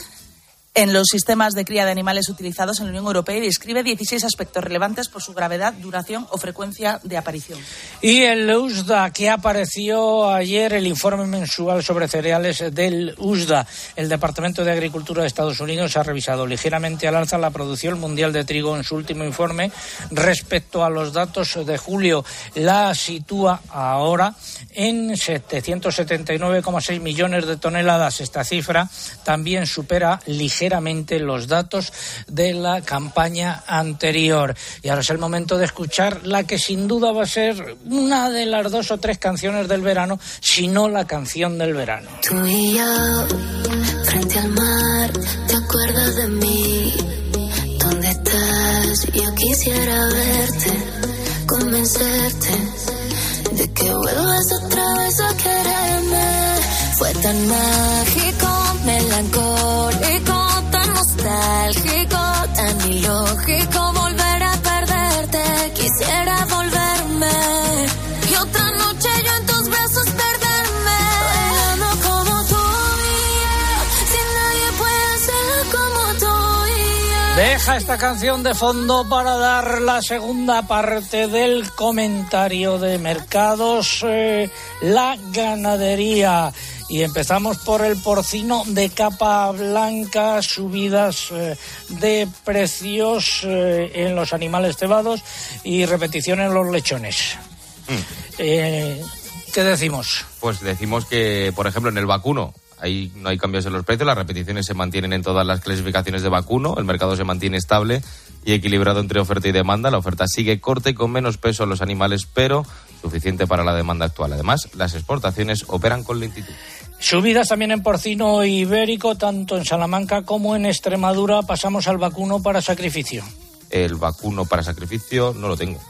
en los sistemas de cría de animales utilizados en la Unión Europea y describe 16 aspectos relevantes por su gravedad, duración o frecuencia de aparición. Y el USDA, que apareció ayer el informe mensual sobre cereales del USDA. El Departamento de Agricultura de Estados Unidos ha revisado ligeramente al alza la producción mundial de trigo en su último informe respecto a los datos de julio. La sitúa ahora en 779,6 millones de toneladas. Esta cifra también supera ligeramente los datos de la campaña anterior. Y ahora es el momento de escuchar la que sin duda va a ser una de las dos o tres canciones del verano, si no la canción del verano. Tú y yo, frente al mar, ¿te acuerdas de mí? ¿Dónde estás? Yo quisiera verte, convencerte de que vuelvas otra vez a quererme. Fue tan mágico, melancólico, nostálgico, tan ilógico volver a perderte. Quisiera volverme y otra noche yo en tus brazos perderme. Bailando como tú y yo, si nadie puede hacerlo como tú y yo. Deja esta canción de fondo para dar la segunda parte del comentario de mercados, eh, la ganadería. Y empezamos por el porcino de capa blanca, subidas eh, de precios eh, en los animales cebados y repetición en los lechones. Eh, ¿Qué decimos? Pues decimos que, por ejemplo, en el vacuno ahí no hay cambios en los precios, las repeticiones se mantienen en todas las clasificaciones de vacuno, el mercado se mantiene estable y equilibrado entre oferta y demanda. La oferta sigue corta y con menos peso en los animales, pero suficiente para la demanda actual. Además, las exportaciones operan con lentitud. Subidas también en porcino ibérico, tanto en Salamanca como en Extremadura. Pasamos al vacuno para sacrificio. El vacuno para sacrificio no lo tengo.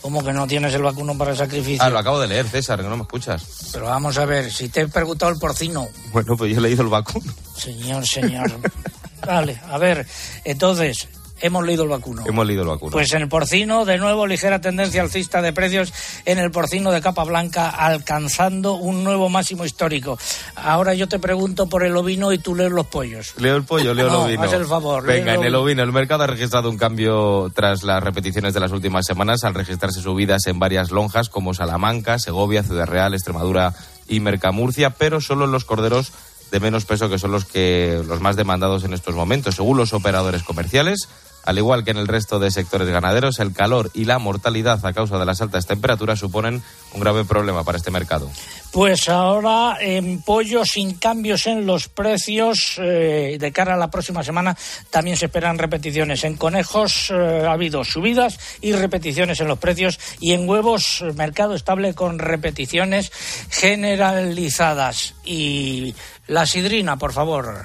¿Cómo que no tienes el vacuno para sacrificio? Ah, lo acabo de leer, César, que no me escuchas. Pero vamos a ver, si te he preguntado el porcino. Bueno, pues yo he leído el vacuno. Señor, señor. [laughs] vale, a ver, entonces, hemos leído el vacuno. Hemos leído el vacuno. Pues en el porcino, de nuevo, ligera tendencia alcista de precios en el porcino de capa blanca, alcanzando un nuevo máximo histórico. Ahora yo te pregunto por el ovino y tú lees los pollos. Leo el pollo, leo No, el ovino. haz el favor, Venga, en el ovino. El mercado ha registrado un cambio tras las repeticiones de las últimas semanas al registrarse subidas en varias lonjas como Salamanca, Segovia, Ciudad Real, Extremadura y Mercamurcia, pero solo en los corderos de menos peso que son los que los más demandados en estos momentos. Según los operadores comerciales, al igual que en el resto de sectores ganaderos, el calor y la mortalidad a causa de las altas temperaturas suponen un grave problema para este mercado. Pues ahora en pollo sin cambios en los precios eh, de cara a la próxima semana también se esperan repeticiones. En conejos eh, ha habido subidas y repeticiones en los precios y en huevos mercado estable con repeticiones generalizadas. Y la sidrina, por favor.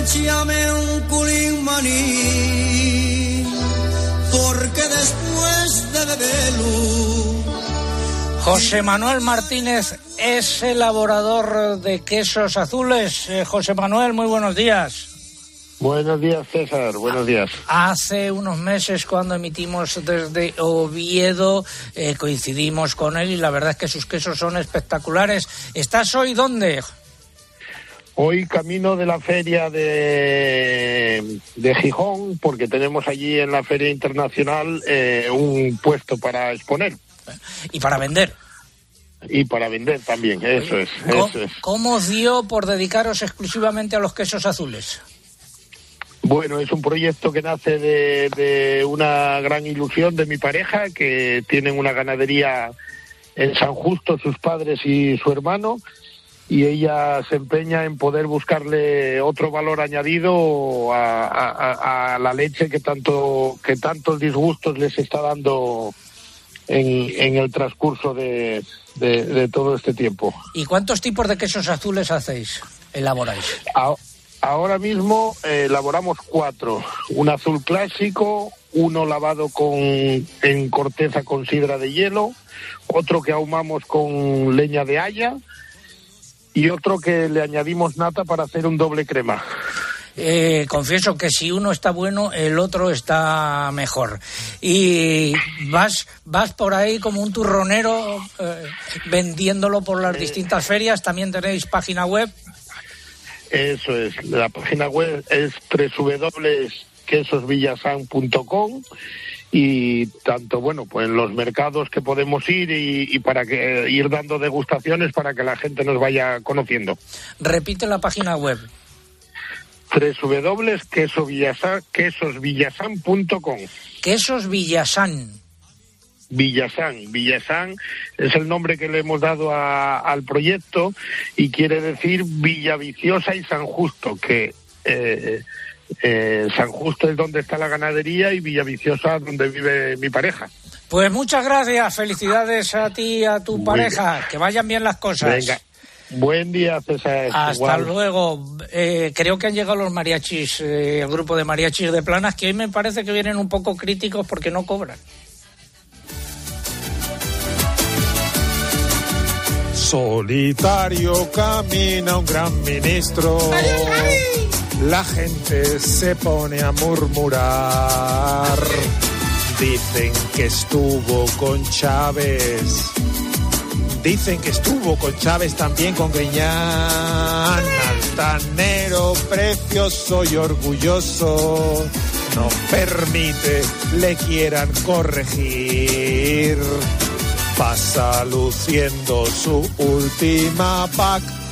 Échame un culín maní, porque después de beberlo, José Manuel Martínez es elaborador de quesos azules. Eh, José Manuel, muy buenos días. Buenos días, César. Buenos días. Hace unos meses, cuando emitimos desde Oviedo, eh, coincidimos con él y la verdad es que sus quesos son espectaculares. ¿Estás hoy dónde? Hoy camino de la feria de, de Gijón, porque tenemos allí en la feria internacional eh, un puesto para exponer. Y para vender. Y para vender también, eso es, ¿Cómo, eso es. cómo os dio por dedicaros exclusivamente a los quesos azules? Bueno, es un proyecto que nace de, de una gran ilusión de mi pareja, que tienen una ganadería en San Justo, sus padres y su hermano, y ella se empeña en poder buscarle otro valor añadido a, a- a- a la leche que tanto que tantos disgustos les está dando en, en el transcurso de, de- de todo este tiempo. ¿Y cuántos tipos de quesos azules hacéis? Elaboráis. A- Ahora mismo eh, elaboramos cuatro. Un azul clásico, uno lavado con, en corteza con sidra de hielo, otro que ahumamos con leña de haya y otro que le añadimos nata para hacer un doble crema. Eh, confieso que si uno está bueno, el otro está mejor. Y vas, vas por ahí como un turronero eh, vendiéndolo por las distintas ferias. También tenéis página web. Eso es, la página web es www.quesosvillasan.com y tanto, bueno, pues los mercados que podemos ir y, y para que ir dando degustaciones para que la gente nos vaya conociendo. Repite la página web. www.quesovillasan- quesosvillasan.com Quesos Villasan. Villasan. Villasan es el nombre que le hemos dado a- al proyecto y quiere decir Villaviciosa y San Justo, que eh, eh, San Justo es donde está la ganadería y Villaviciosa donde vive mi pareja. Pues muchas gracias, felicidades a ti y a tu Muy pareja, que vayan bien las cosas. Venga, buen día, César. Hasta Igual. luego. Eh, creo que han llegado los mariachis, eh, el grupo de mariachis de Planas, que hoy me parece que vienen un poco críticos porque no cobran. Solitario camina un gran ministro. La gente se pone a murmurar. Dicen que estuvo con Chávez. Dicen que estuvo con Chávez también con Griñán. Altanero, precioso y orgulloso. No permite le quieran corregir. Pasa luciendo su última pack.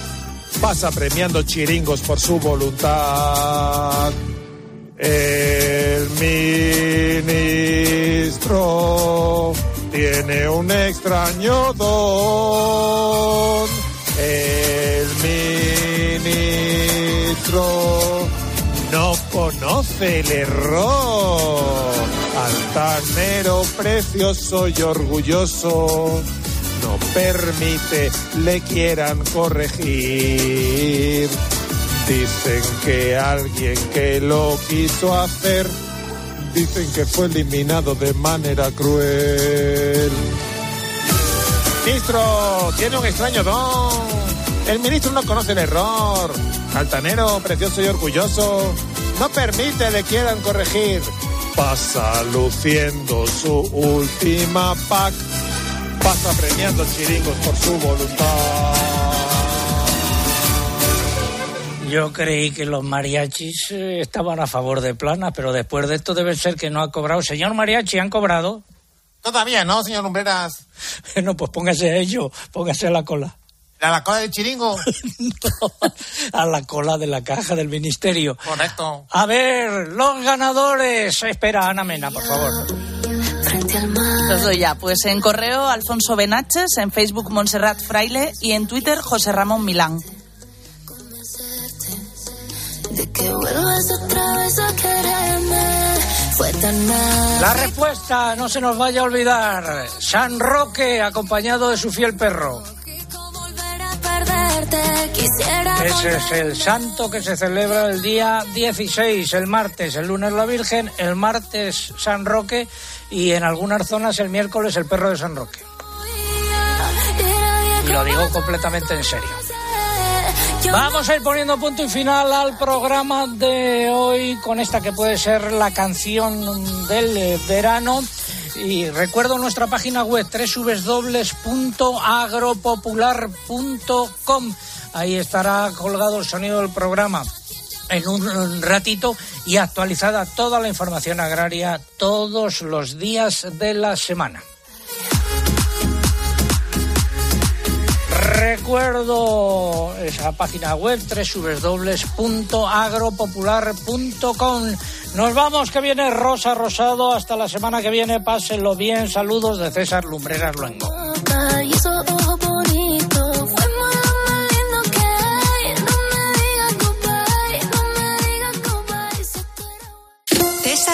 Pasa premiando chiringos por su voluntad. El ministro tiene un extraño don. El ministro no conoce el error. Altanero, precioso y orgulloso, no permite le quieran corregir. Dicen que alguien que lo quiso hacer, dicen que fue eliminado de manera cruel. Ministro, tiene un extraño don. El ministro no conoce el error. Altanero, precioso y orgulloso, no permite le quieran corregir. Pasa luciendo su última pack. Pasa premiando chiringos por su voluntad. Yo creí que los mariachis eh, estaban a favor de Plana, pero después de esto debe ser que no ha cobrado. Señor mariachi, ¿han cobrado? Todavía no, señor Lumbreras. [laughs] Bueno, pues póngase a ello, póngase a la cola. ¿A la cola del chiringo? [laughs] a la cola de la caja del ministerio. Correcto. A ver, los ganadores. Espera, Ana Mena, por favor. Los doy ya. Pues en correo Alfonso Benaches, en Facebook Montserrat Fraile y en Twitter José Ramón Milán. De que vuelvas otra vez a quererme. Fue tan mal. La respuesta, no se nos vaya a olvidar. San Roque, acompañado de su fiel perro. Ese es el santo que se celebra el día 16, el martes, el lunes la Virgen, el martes San Roque y en algunas zonas el miércoles el perro de San Roque. Y lo digo completamente en serio. Vamos a ir poniendo punto y final al programa de hoy con esta que puede ser la canción del verano. Y recuerdo nuestra página web www.agropopular.com. Ahí estará colgado el sonido del programa en un ratito y actualizada toda la información agraria todos los días de la semana. Recuerdo esa página web www.agropopular.com. Nos vamos, que viene Rosa Rosado. Hasta la semana que viene. Pásenlo bien. Saludos de César Lumbreras Luengo.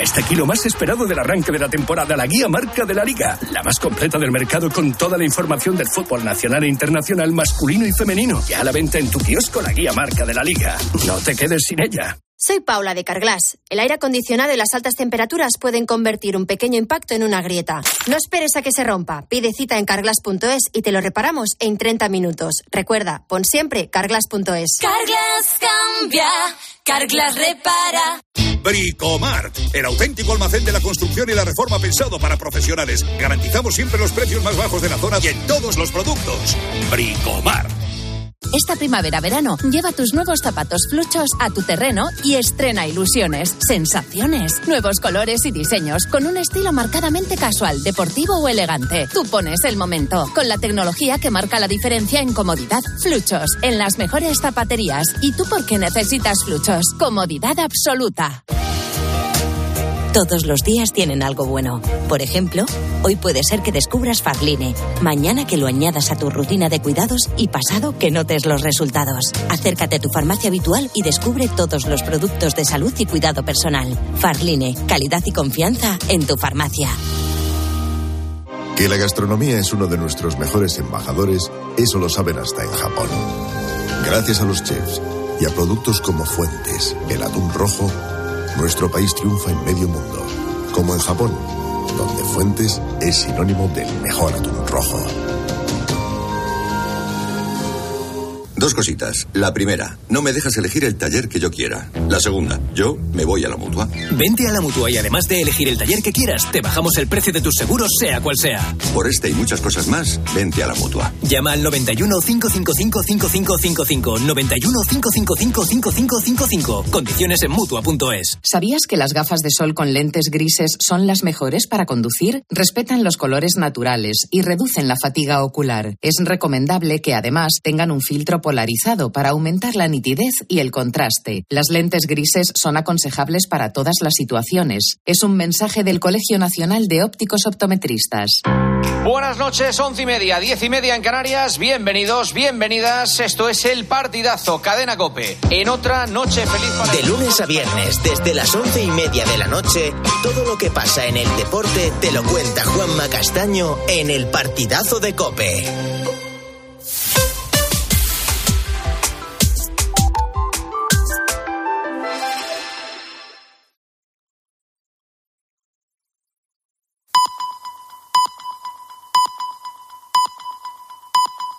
Ya está aquí lo más esperado del arranque de la temporada, la guía marca de la liga, la más completa del mercado con toda la información del fútbol nacional e internacional masculino y femenino. Ya a la venta en tu kiosco la guía marca de la liga. No te quedes sin ella. Soy Paula de Carglass. El aire acondicionado y las altas temperaturas pueden convertir un pequeño impacto en una grieta. No esperes a que se rompa. Pide cita en carglass.es y te lo reparamos en 30 minutos. Recuerda, pon siempre carglass.es. Carglass cambia. Carglass repara. Bricomart, el auténtico almacén de la construcción y la reforma pensado para profesionales. Garantizamos siempre los precios más bajos de la zona y en todos los productos. Bricomart. Esta primavera-verano, lleva tus nuevos zapatos fluchos a tu terreno y estrena ilusiones, sensaciones, nuevos colores y diseños con un estilo marcadamente casual, deportivo o elegante. Tú pones el momento con la tecnología que marca la diferencia en comodidad. Fluchos, en las mejores zapaterías. ¿Y tú por qué necesitas fluchos? Comodidad absoluta. Todos los días tienen algo bueno. Por ejemplo, hoy puede ser que descubras Farline, mañana que lo añadas a tu rutina de cuidados y pasado que notes los resultados. Acércate a tu farmacia habitual y descubre todos los productos de salud y cuidado personal. Farline, calidad y confianza en tu farmacia. Que la gastronomía es uno de nuestros mejores embajadores, eso lo saben hasta en Japón. Gracias a los chefs y a productos como Fuentes, el atún rojo, nuestro país triunfa en medio mundo, como en Japón, donde Fuentes es sinónimo del mejor atún rojo. Dos cositas. La primera, no me dejas elegir el taller que yo quiera. La segunda, yo me voy a la mutua. Vente a la mutua y además de elegir el taller que quieras, te bajamos el precio de tus seguros, sea cual sea. Por este y muchas cosas más, vente a la mutua. Llama al 91 555 5555. 91 555 5555. Condiciones en mutua.es. ¿Sabías que las gafas de sol con lentes grises son las mejores para conducir? Respetan los colores naturales y reducen la fatiga ocular. Es recomendable que además tengan un filtro polarizado para aumentar la nitidez y el contraste. Las lentes grises son aconsejables para todas las situaciones. Es un mensaje del Colegio Nacional de Ópticos Optometristas. Buenas noches, once y media, diez y media en Canarias. Bienvenidos, bienvenidas. Esto es el partidazo Cadena Cope. En otra noche feliz para De lunes a viernes, desde las once y media de la noche, todo lo que pasa en el deporte te lo cuenta Juanma Castaño en el partidazo de Cope.